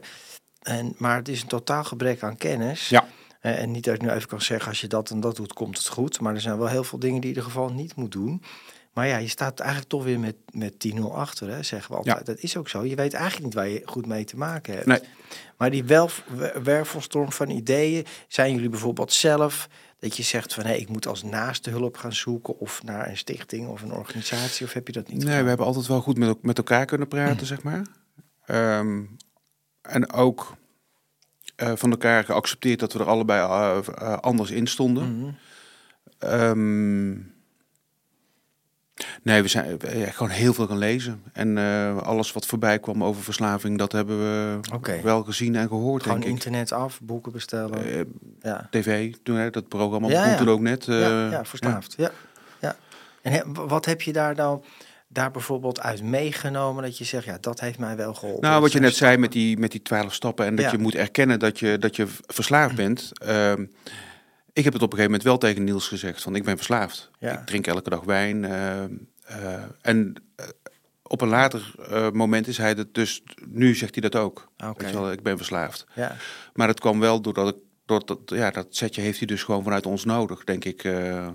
En, maar het is een totaal gebrek aan kennis. Ja. Eh, en niet dat ik nu even kan zeggen, als je dat en dat doet, komt het goed. Maar er zijn wel heel veel dingen die je in ieder geval niet moet doen. Maar ja, je staat eigenlijk toch weer met, met 10-0 achter, hè, zeggen we altijd. Ja. Dat is ook zo. Je weet eigenlijk niet waar je goed mee te maken hebt. Nee. Maar die wel, wervelstorm van ideeën, zijn jullie bijvoorbeeld zelf... dat je zegt van, hé, ik moet als naaste hulp gaan zoeken... of naar een stichting of een organisatie, of heb je dat niet Nee, gedaan? we hebben altijd wel goed met, met elkaar kunnen praten, zeg maar. Ehm, en ook eh, van elkaar geaccepteerd dat we er allebei eh, eh, anders in stonden. Mhm. Ehm, nee, we zijn ja, gewoon heel veel gaan lezen. En eh, alles wat voorbij kwam over verslaving, dat hebben we wel gezien en gehoord, Gewoon denk ik. internet af, boeken bestellen. Eh, ja. TV, toen, hè, dat programma Ja, ja. ook net. eh, ja, ja, verslaafd. Ja. Ja. En he- wat heb je daar dan daar bijvoorbeeld uit meegenomen dat je zegt, ja, dat heeft mij wel geholpen. Nou, wat je net zei met die, met die twaalf stappen en dat Ja. je moet erkennen dat je, dat je verslaafd bent. Ik heb het op een gegeven moment wel tegen Niels gezegd, van ik ben verslaafd. Ja. Ik drink elke dag wijn. ehm, eh, en eh, op een later eh, moment is hij dat dus, nu zegt hij dat ook. Oké. Weet je wel, ik ben verslaafd. Ja. Maar dat kwam wel doordat ik, door dat, ja, dat setje heeft hij dus gewoon vanuit ons nodig, denk ik. eh.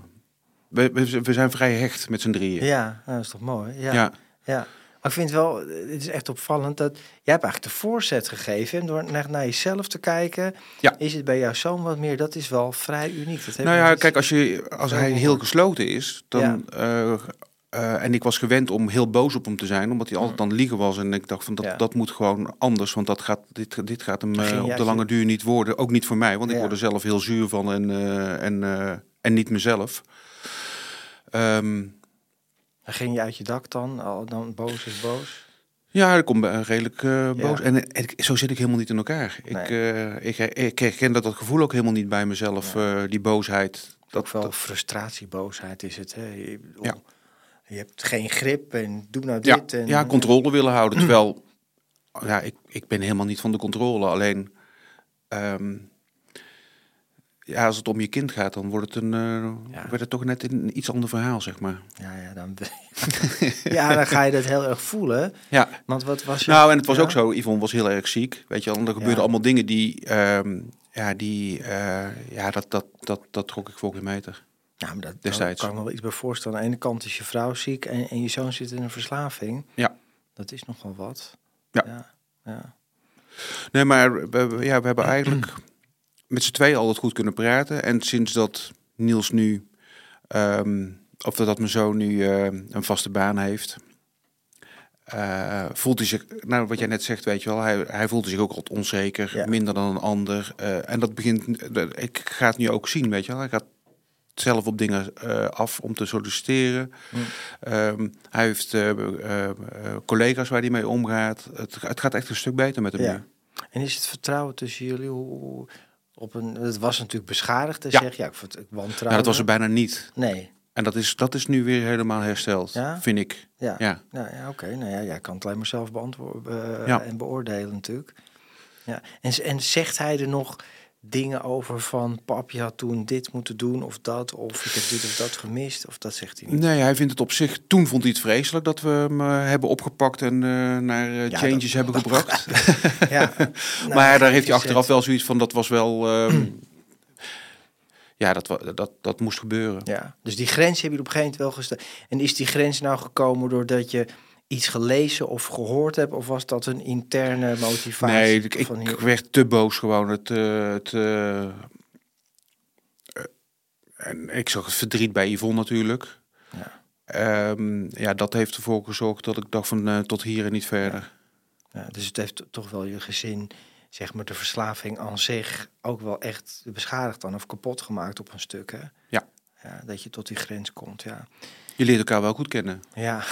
we, we, we zijn vrij hecht met z'n drieën. ja, nou, dat is toch mooi. Ja. ja. ja. Maar ik vind wel, het is echt opvallend dat jij hebt eigenlijk de voorzet gegeven. En door naar, naar jezelf te kijken, Ja. is het bij jouw zoon wat meer. Dat is wel vrij uniek. Dat Nou ja, kijk, als, je, als hij heel gesloten is, dan. eh, eh, en ik was gewend om heel boos op hem te zijn, omdat hij altijd aan het liegen was. En ik dacht van dat, Ja. dat moet gewoon anders, want dat gaat, dit, dit gaat hem eh, op de lange duur niet worden. Ook niet voor mij, want ik word er zelf heel zuur van en, eh, en, eh, en niet mezelf. Ehm, Dan ging je uit je dak dan, al dan boos is boos. ja, ik kom eh, redelijk eh, boos. Ja. En, en ik- zo zit ik helemaal niet in elkaar. Ik, eh, ik, ik herken dat, dat gevoel ook helemaal niet bij mezelf, eh, die boosheid. Dat wel dat, frustratie, boosheid is het. Hè? Je, Ja. je hebt geen grip en doe nou ja, dit. En, ja, controle willen houden. Terwijl, ja, ik, ik ben helemaal niet van de controle. Alleen, ehm, ja, als het om je kind gaat, dan wordt het, een, eh, Ja. wordt het toch net een iets ander verhaal, zeg maar. Ja, ja, dan, ja, dan ga je dat heel erg voelen. Ja, Want wat was je... nou, en het was Ja? ook zo, Yvonne was heel erg ziek. Weet je er gebeurden allemaal dingen die, ehm, ja, die, eh, ja dat, dat, dat, dat trok ik voor geen meter. Ja, maar dat, Destijds. kan ik me wel iets bij voorstellen. Aan de ene kant is je vrouw ziek en, en je zoon zit in een verslaving. Ja. Dat is nogal wat. Ja. ja. ja. Nee, maar we- ja, we hebben eigenlijk met z'n tweeën altijd goed kunnen praten. En sinds dat Niels nu, ehm, of dat, dat mijn zoon nu eh, een vaste baan heeft, eh, voelt hij zich, nou wat jij net zegt, weet je wel, hij, hij voelde zich ook altijd onzeker, Ja. minder dan een ander. Eh, en dat begint, dat- ik ga het nu ook zien, weet je wel. Hij gaat zelf op dingen eh, af om te solliciteren. Hm. Ehm, hij heeft eh, eh, eh, collega's waar hij mee omgaat. Het, het gaat echt een stuk beter met hem Ja. nu. En is het vertrouwen tussen jullie hoe- op een... Het was natuurlijk beschadigd, Ja. zeg ja, ik wantrouwen. Nou, dat was er bijna niet. Nee, En dat is, dat is nu weer helemaal hersteld, Ja? vind ik. ja. Ja. Nou ja, oké. Nou ja, jij kan het alleen maar zelf beantwoorden eh, Ja. en beoordelen natuurlijk. Ja. En, en zegt hij er nog dingen over van... pap, je had toen dit moeten doen of dat... of ik heb dit of dat gemist, of dat zegt hij niet? Nee, hij vindt het op zich... Toen vond hij het vreselijk dat we hem eh, hebben opgepakt en eh, naar eh, Ja, changes dat- hebben gebracht. Ja. Nou, maar daar heeft hij achteraf wel zoiets van, dat was wel... ehm, ja, dat, dat, dat moest gebeuren. Ja, dus die grens heb je op een gegeven moment wel gesteld. En is die grens nou gekomen doordat je iets gelezen of gehoord hebt? Of was dat een interne motivatie? Nee, ik, ik van hier- werd te boos gewoon. Het, eh, het, eh, eh, en ik zag het verdriet bij Yvonne natuurlijk. Ja. Ehm, ja, dat heeft ervoor gezorgd dat ik dacht van tot hier en niet verder. Ja, dus het heeft toch wel je gezin, zeg maar de verslaving aan zich, ook wel echt beschadigd dan of kapot gemaakt op een stuk. Hè? Ja. ja. Dat je tot die grens komt, ja. Je leert elkaar wel goed kennen. Ja,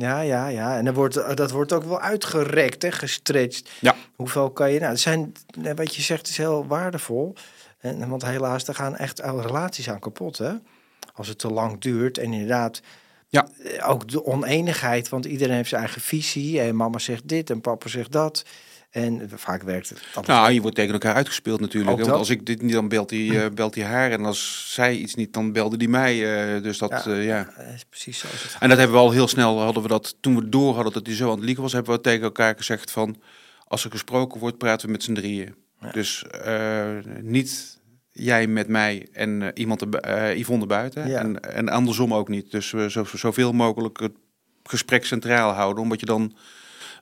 ja, ja. ja. En dan wordt, dat wordt ook wel uitgerekt, hè, gestretched. Ja. Hoeveel kan je... Nou, het zijn, eh, wat je zegt is heel waardevol. En, want helaas, er gaan echt oude relaties aan kapot, hè. Als het te lang duurt. En inderdaad, Ja. eh, ook de oneenigheid. Want iedereen heeft zijn eigen visie. En mama zegt dit en papa zegt dat. En vaak werkt het Nou, je wordt tegen elkaar uitgespeeld natuurlijk. Want als ik dit niet, dan belt hij, eh, belt hij haar. En als zij iets niet, dan belde hij mij. eh, dus dat, Ja. ja. ja. Eh, precies zo is. En dat hebben we al heel snel, hadden we dat, toen we door hadden dat hij zo aan het liegen was, hebben we tegen elkaar gezegd van, als er gesproken wordt, praten we met z'n drieën. Ja. Dus eh, niet jij met mij en eh, iemand, er, eh Yvonne buiten. Ja. En, en andersom ook niet. Dus we zo, zoveel mogelijk het gesprek centraal houden, omdat je dan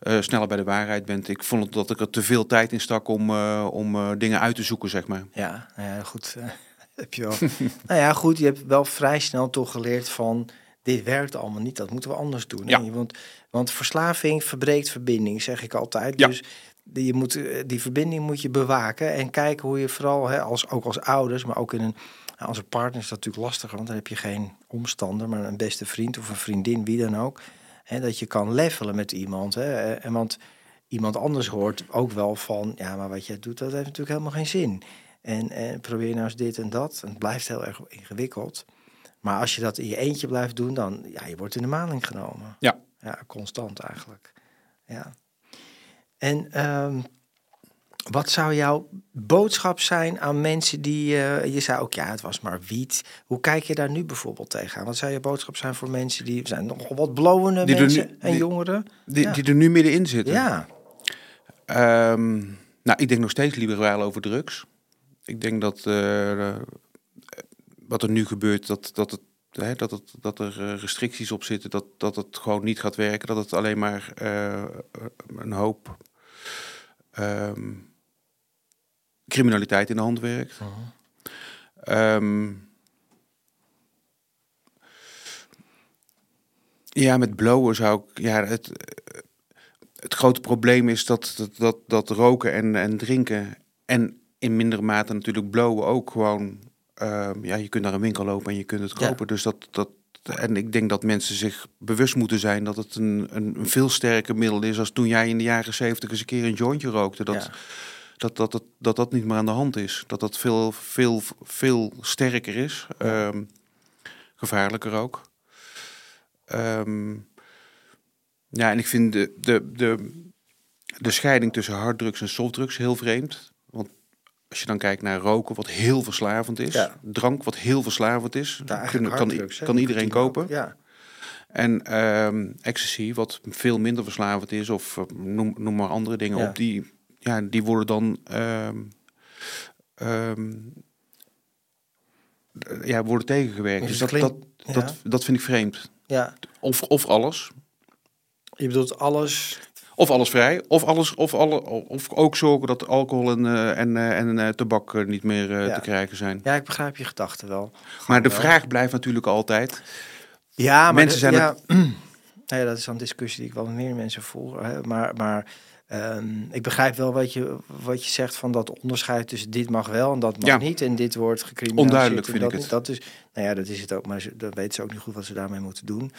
eh, sneller bij de waarheid bent. Ik vond dat ik er te veel tijd in stak om, eh, om eh, dingen uit te zoeken, zeg maar. Ja, nou ja, goed. heb je wel. nou ja, goed. Je hebt wel vrij snel toch geleerd van dit werkt allemaal niet. Dat moeten we anders doen. Ja. Want, want verslaving verbreekt verbinding, zeg ik altijd. Ja. Dus die, je moet, die verbinding moet je bewaken en kijken hoe je vooral, hè, als, ook als ouders, maar ook in een, als een partner is dat natuurlijk lastiger, want dan heb je geen omstander, maar een beste vriend of een vriendin, wie dan ook. Hè, dat je kan levelen met iemand. Hè, eh, en want iemand anders hoort ook wel van, ja, maar wat jij doet, dat heeft natuurlijk helemaal geen zin. En, en probeer nou eens dit en dat. En het blijft heel erg ingewikkeld. Maar als je dat in je eentje blijft doen, dan ja, je wordt in de maling genomen. Ja. Ja, constant eigenlijk. Ja. En ehm, wat zou jouw boodschap zijn aan mensen die... eh, je zei ook, ja, het was maar wiet. Hoe kijk je daar nu bijvoorbeeld tegenaan? Wat zou je boodschap zijn voor mensen die... Zijn nogal wat blowende Die mensen nu- en die- jongeren. Die, Ja. die er nu middenin zitten. Ja, Ehm, nou, ik denk nog steeds liberaal over drugs. Ik denk dat eh, wat er nu gebeurt, dat, dat, het, hè, dat, het, dat er eh, restricties op zitten, dat, dat het gewoon niet gaat werken. Dat het alleen maar eh, een hoop ehm, criminaliteit in de hand werkt. Ehm, ja, met blowen zou ik. Ja, het, het grote probleem is dat, dat, dat, dat roken en, en drinken. En in mindere mate natuurlijk blowen ook gewoon. ehm, ja, je kunt naar een winkel lopen en je kunt het Ja. kopen. Dus dat, dat. En ik denk dat mensen zich bewust moeten zijn dat het een, een, een veel sterker middel is als toen jij in de jaren zeventig eens een keer een jointje rookte. Dat, Ja. Dat, dat, dat, dat dat niet meer aan de hand is. Dat dat veel, veel, veel sterker is. Ehm, gevaarlijker ook. Ehm, ja, en ik vind de, de, de, de scheiding tussen harddrugs en softdrugs heel vreemd. Want als je dan kijkt naar roken, wat heel verslavend is. Ja. Drank, wat heel verslavend is. Eigenlijk kan, kan, iedereen kopen. Ja, En ehm ecstasy, wat veel minder verslavend is, of eh, noem, noem maar andere dingen Ja. op, die, ja, die worden dan ehm, ehm, ja, worden tegengewerkt. Dus dat, dat, dat, dat vind ik vreemd. Ja, Of, of alles. je bedoelt alles. Of alles vrij. Of, alles, of, alle, of ook zorgen dat alcohol en, eh, en, eh, en eh, tabak niet meer Ja. te krijgen zijn. Ja, ik begrijp je gedachten wel. Maar de wel. vraag blijft natuurlijk altijd. Ja, maar Mensen de- zijn ja, ja, dat is een discussie die ik wel met meer mensen voer. Hè. Maar, maar ehm, ik begrijp wel wat je, wat je zegt van dat onderscheid tussen dit mag wel en dat mag Ja. niet. En dit wordt gecriminaliseerd. Onduidelijk vind dat ik niet. het. Dat is, nou ja, dat is het ook. Maar ze, dan weten ze ook niet goed wat ze daarmee moeten doen.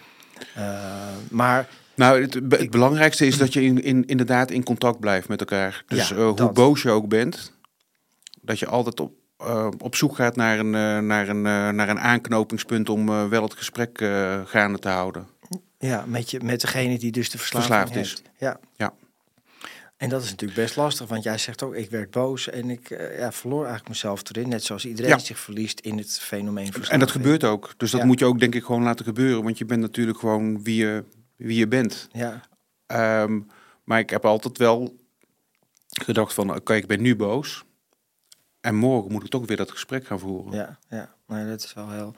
Eh, maar Nou, het, het belangrijkste is dat je in, in, inderdaad in contact blijft met elkaar. Dus Ja, eh, hoe dat. boos je ook bent, dat je altijd op, eh, op zoek gaat naar een, eh, naar, een, naar een aanknopingspunt om wel het gesprek gaande te houden. ja, met, je, met degene die dus de verslaving Verslaafd is. Ja. Ja. En dat is natuurlijk best lastig, want jij zegt ook, ik werd boos en ik eh, ja, verloor eigenlijk mezelf erin. Net zoals iedereen Ja. zich verliest in het fenomeen verslaving. En dat gebeurt ook. Dus dat Ja. moet je ook denk ik gewoon laten gebeuren. Want je bent natuurlijk gewoon wie je, wie je bent. Ja, Ehm, maar ik heb altijd wel gedacht van, oké, ik ben nu boos. En morgen moet ik toch weer dat gesprek gaan voeren. ja, ja. Maar dat is wel heel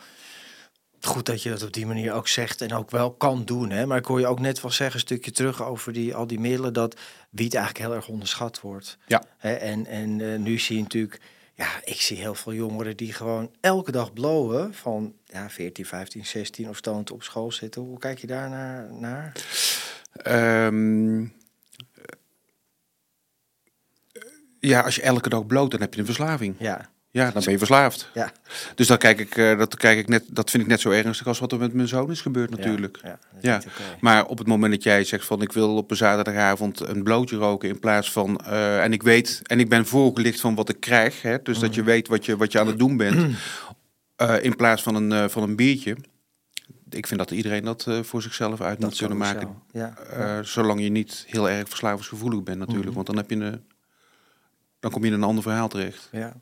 goed dat je dat op die manier ook zegt en ook wel kan doen. Hè? Maar ik hoor je ook net wel zeggen, een stukje terug over die, al die middelen, dat wiet eigenlijk heel erg onderschat wordt. Ja. Hè? En, en eh, nu zie je natuurlijk, ja, ik zie heel veel jongeren die gewoon elke dag blowen van ja, 14, 15, 16 of stoned op school zitten. Hoe kijk je daar naar? naar? Ehm, ja, als je elke dag bloot, dan heb je een verslaving. Ja, Ja, dan ben je verslaafd. ja. Dus dat, kijk ik, eh, dat, kijk ik net, dat vind ik net zo ernstig als wat er met mijn zoon is gebeurd natuurlijk. Ja, ja. Maar op het moment dat jij zegt van ik wil op een zaterdagavond een blootje roken in plaats van eh, en ik weet en ik ben voorgelicht van wat ik krijg, hè, dus dat je weet wat je, wat je aan het doen bent, eh, in plaats van een, van een biertje. Ik vind dat iedereen dat voor zichzelf uit moet kunnen maken. Ja. Zolang je niet heel erg verslavingsgevoelig bent natuurlijk. Mhm. Want dan, heb je een, dan kom je in een ander verhaal terecht. Ja.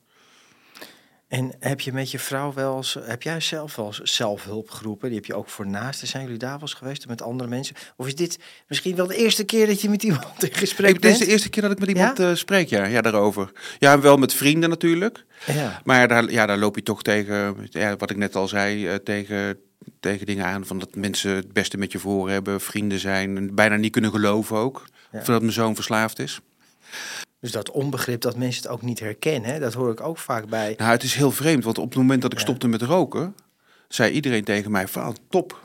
En heb je met je vrouw wel eens, heb jij zelf wel eens zelfhulpgroepen? Die heb je ook voor naasten. Zijn jullie daar wel eens geweest met andere mensen? Of is dit misschien wel de eerste keer dat je met iemand in gesprek Ik, dit is bent? de eerste keer dat ik met iemand eh, spreek, ja, ja, daarover. Ja, wel met vrienden natuurlijk. Ja, Maar daar, ja, daar loop je toch tegen, ja, wat ik net al zei, eh, tegen, tegen dingen aan. Van dat mensen het beste met je voor hebben, vrienden zijn. En bijna niet kunnen geloven ook. Ja. Of dat mijn zoon verslaafd is. Dus dat onbegrip dat mensen het ook niet herkennen, hè, dat hoor ik ook vaak bij. Nou, het is heel vreemd, want op het moment dat ik Ja. stopte met roken, zei iedereen tegen mij: van, top,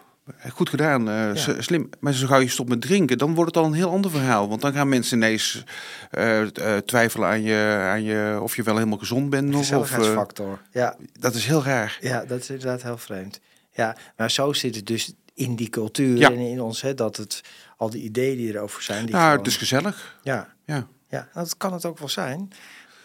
goed gedaan, eh, slim. Maar zo gauw je stopt met drinken, dan wordt het al een heel ander verhaal. Want dan gaan mensen ineens eh, eh, twijfelen aan je, aan je of je wel helemaal gezond bent nog. Of, Gezelligheidsfactor. Ja, dat is heel raar. ja, dat is inderdaad heel vreemd. Ja, maar zo zit het dus in die cultuur Ja. en in ons, hè, dat het al die ideeën die erover zijn. Die Nou, gewoon- het is gezellig. Ja, Ja. Ja, dat kan het ook wel zijn.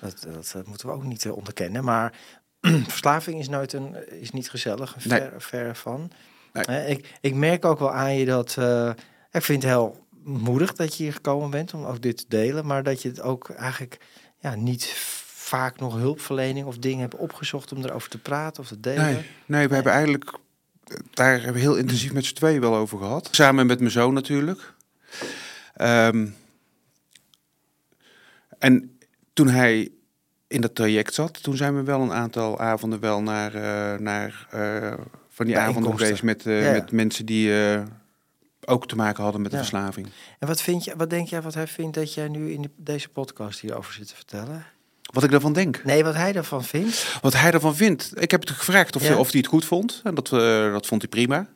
Dat, dat, dat moeten we ook niet eh, onderkennen. Maar verslaving is nooit een, is niet gezellig, Nee. ver, ver van. Nee. Ik, ik merk ook wel aan je dat. eh, ik vind het heel moedig dat je hier gekomen bent om ook dit te delen. Maar dat je het ook eigenlijk ja, niet vaak nog hulpverlening of dingen hebt opgezocht om erover te praten of te delen. Nee, nee, we hebben eigenlijk eh, daar hebben we heel intensief met z'n tweeën wel over gehad. Samen met mijn zoon natuurlijk. Ehm, en toen hij in dat traject zat, toen zijn we wel een aantal avonden wel naar, eh, naar eh, van die avonden geweest met, eh, Ja, met mensen die ook te maken hadden met de Ja. verslaving. En wat, vind je, wat denk jij wat hij vindt dat jij nu in deze podcast hierover zit te vertellen? Wat ik daarvan denk. Nee, wat hij ervan vindt. Wat hij ervan vindt. Ik heb het gevraagd of, Ja. of hij het goed vond. En dat, dat vond hij prima.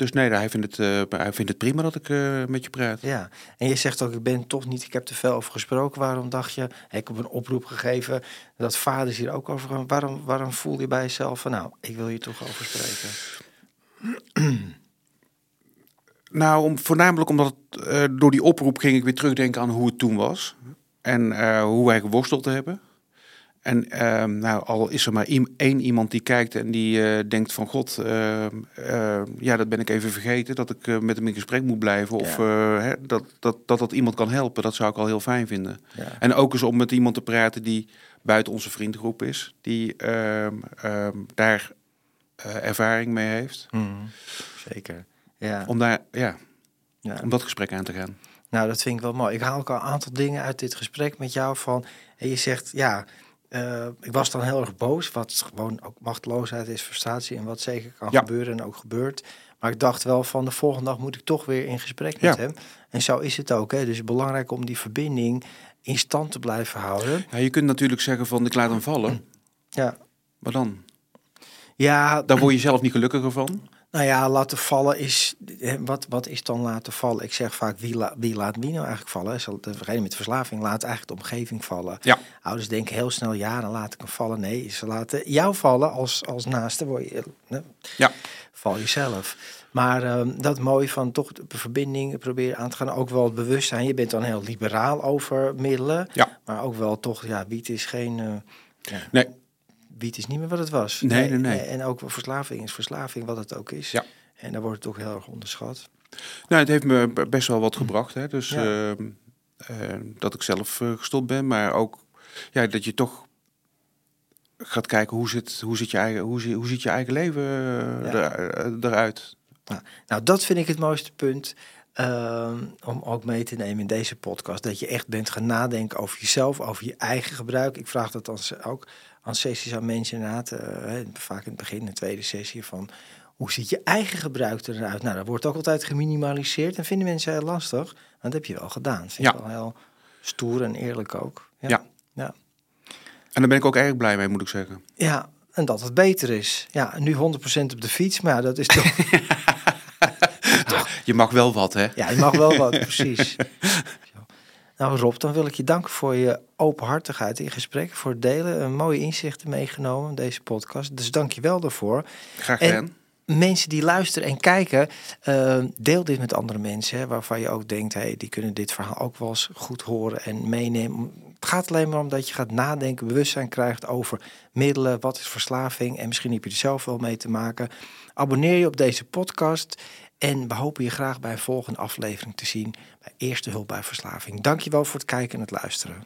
Dus nee, hij vindt het, eh, hij vindt het prima dat ik eh, met je praat. Ja, en je zegt ook, ik ben toch niet, ik heb te veel over gesproken. Waarom dacht je, ik heb een oproep gegeven dat vaders hier ook over gaan. Waarom, waarom voel je bij jezelf van, nou, ik wil hier toch over spreken? Nou, om, voornamelijk omdat eh, door die oproep ging ik weer terugdenken aan hoe het toen was. En hoe wij geworsteld hebben. En ehm, nou, al is er maar één iemand die kijkt en die eh, denkt van god, ehm, eh, ja, dat ben ik even vergeten, dat ik eh, met hem in gesprek moet blijven. Of eh, hè, dat, dat, dat dat iemand kan helpen, dat zou ik al heel fijn vinden. Ja. En ook eens om met iemand te praten die buiten onze vriendengroep is, die ehm, ehm, daar ervaring mee heeft. Mhm, Zeker, ja. Om, daar, ja, ja. om dat gesprek aan te gaan. Nou, dat vind ik wel mooi. Ik haal ook al een aantal dingen uit dit gesprek met jou van, en je zegt, ja, eh, ik was dan heel erg boos, wat gewoon ook machteloosheid is, frustratie en wat zeker kan Ja. gebeuren en ook gebeurt. Maar ik dacht wel van de volgende dag moet ik toch weer in gesprek met hem. En zo is het ook. Hè. Dus het is belangrijk om die verbinding in stand te blijven houden. Ja, je kunt natuurlijk zeggen van ik laat hem vallen. Ja, Maar dan? ja Daar word je zelf niet gelukkiger van. Nou ja, laten vallen is. Wat, wat is dan laten vallen? Ik zeg vaak wie, la- wie laat wie nou eigenlijk vallen? Zal Degene met verslaving laat eigenlijk de omgeving vallen. Ja. Ouders denken heel snel, ja, dan laat ik hem vallen. Nee, ze laten jou vallen als, als naaste. Word je, Ja. val jezelf. Maar ehm, dat mooie van toch de verbinding proberen aan te gaan. Ook wel het bewustzijn. Je bent dan heel liberaal over middelen. Ja. Maar ook wel toch, ja, wiet is geen... eh, ja, Nee. Wiet is niet meer wat het was. Nee, nee, nee. En ook verslaving is verslaving, wat het ook is. Ja. En daar wordt het toch heel erg onderschat. Nou, het heeft me best wel wat gebracht. Hè? Dus Ja. ehm, eh, dat ik zelf eh, gestopt ben, maar ook ja, dat je toch gaat kijken hoe zit, hoe zit, je, eigen, hoe zit, hoe ziet je eigen leven eh, Ja. er- eh, eruit. Nou, nou, dat vind ik het mooiste punt. ehm, om ook mee te nemen in deze podcast. Dat je echt bent gaan nadenken over jezelf, over je eigen gebruik. Ik vraag dat dan ook aan sessies aan mensen inderdaad. hè, vaak in het begin, de tweede sessie van... Hoe ziet je eigen gebruik eruit? Nou, dat wordt ook altijd geminimaliseerd. En vinden mensen heel lastig. Maar dat heb je wel gedaan. Vind ik Ja. wel heel stoer en eerlijk ook. Ja. Ja. ja. En daar ben ik ook erg blij mee, moet ik zeggen. Ja, en dat het beter is. Ja, nu 100% op de fiets, maar dat is toch... Je mag wel wat, hè? Ja, je mag wel wat, precies. Nou Rob, dan wil ik je danken voor je openhartigheid in gesprek, voor het delen. Een mooie inzichten meegenomen in deze podcast. Dus dank je wel daarvoor. Graag En- gedaan. Mensen die luisteren en kijken, eh, deel dit met andere mensen. Hè, waarvan je ook denkt, hey, die kunnen dit verhaal ook wel eens goed horen en meenemen. Het gaat alleen maar om dat je gaat nadenken, bewustzijn krijgt over middelen. Wat is verslaving? En misschien heb je er zelf wel mee te maken. Abonneer je op deze podcast. En we hopen je graag bij een volgende aflevering te zien bij Eerste Hulp bij Verslaving. Dankjewel voor het kijken en het luisteren.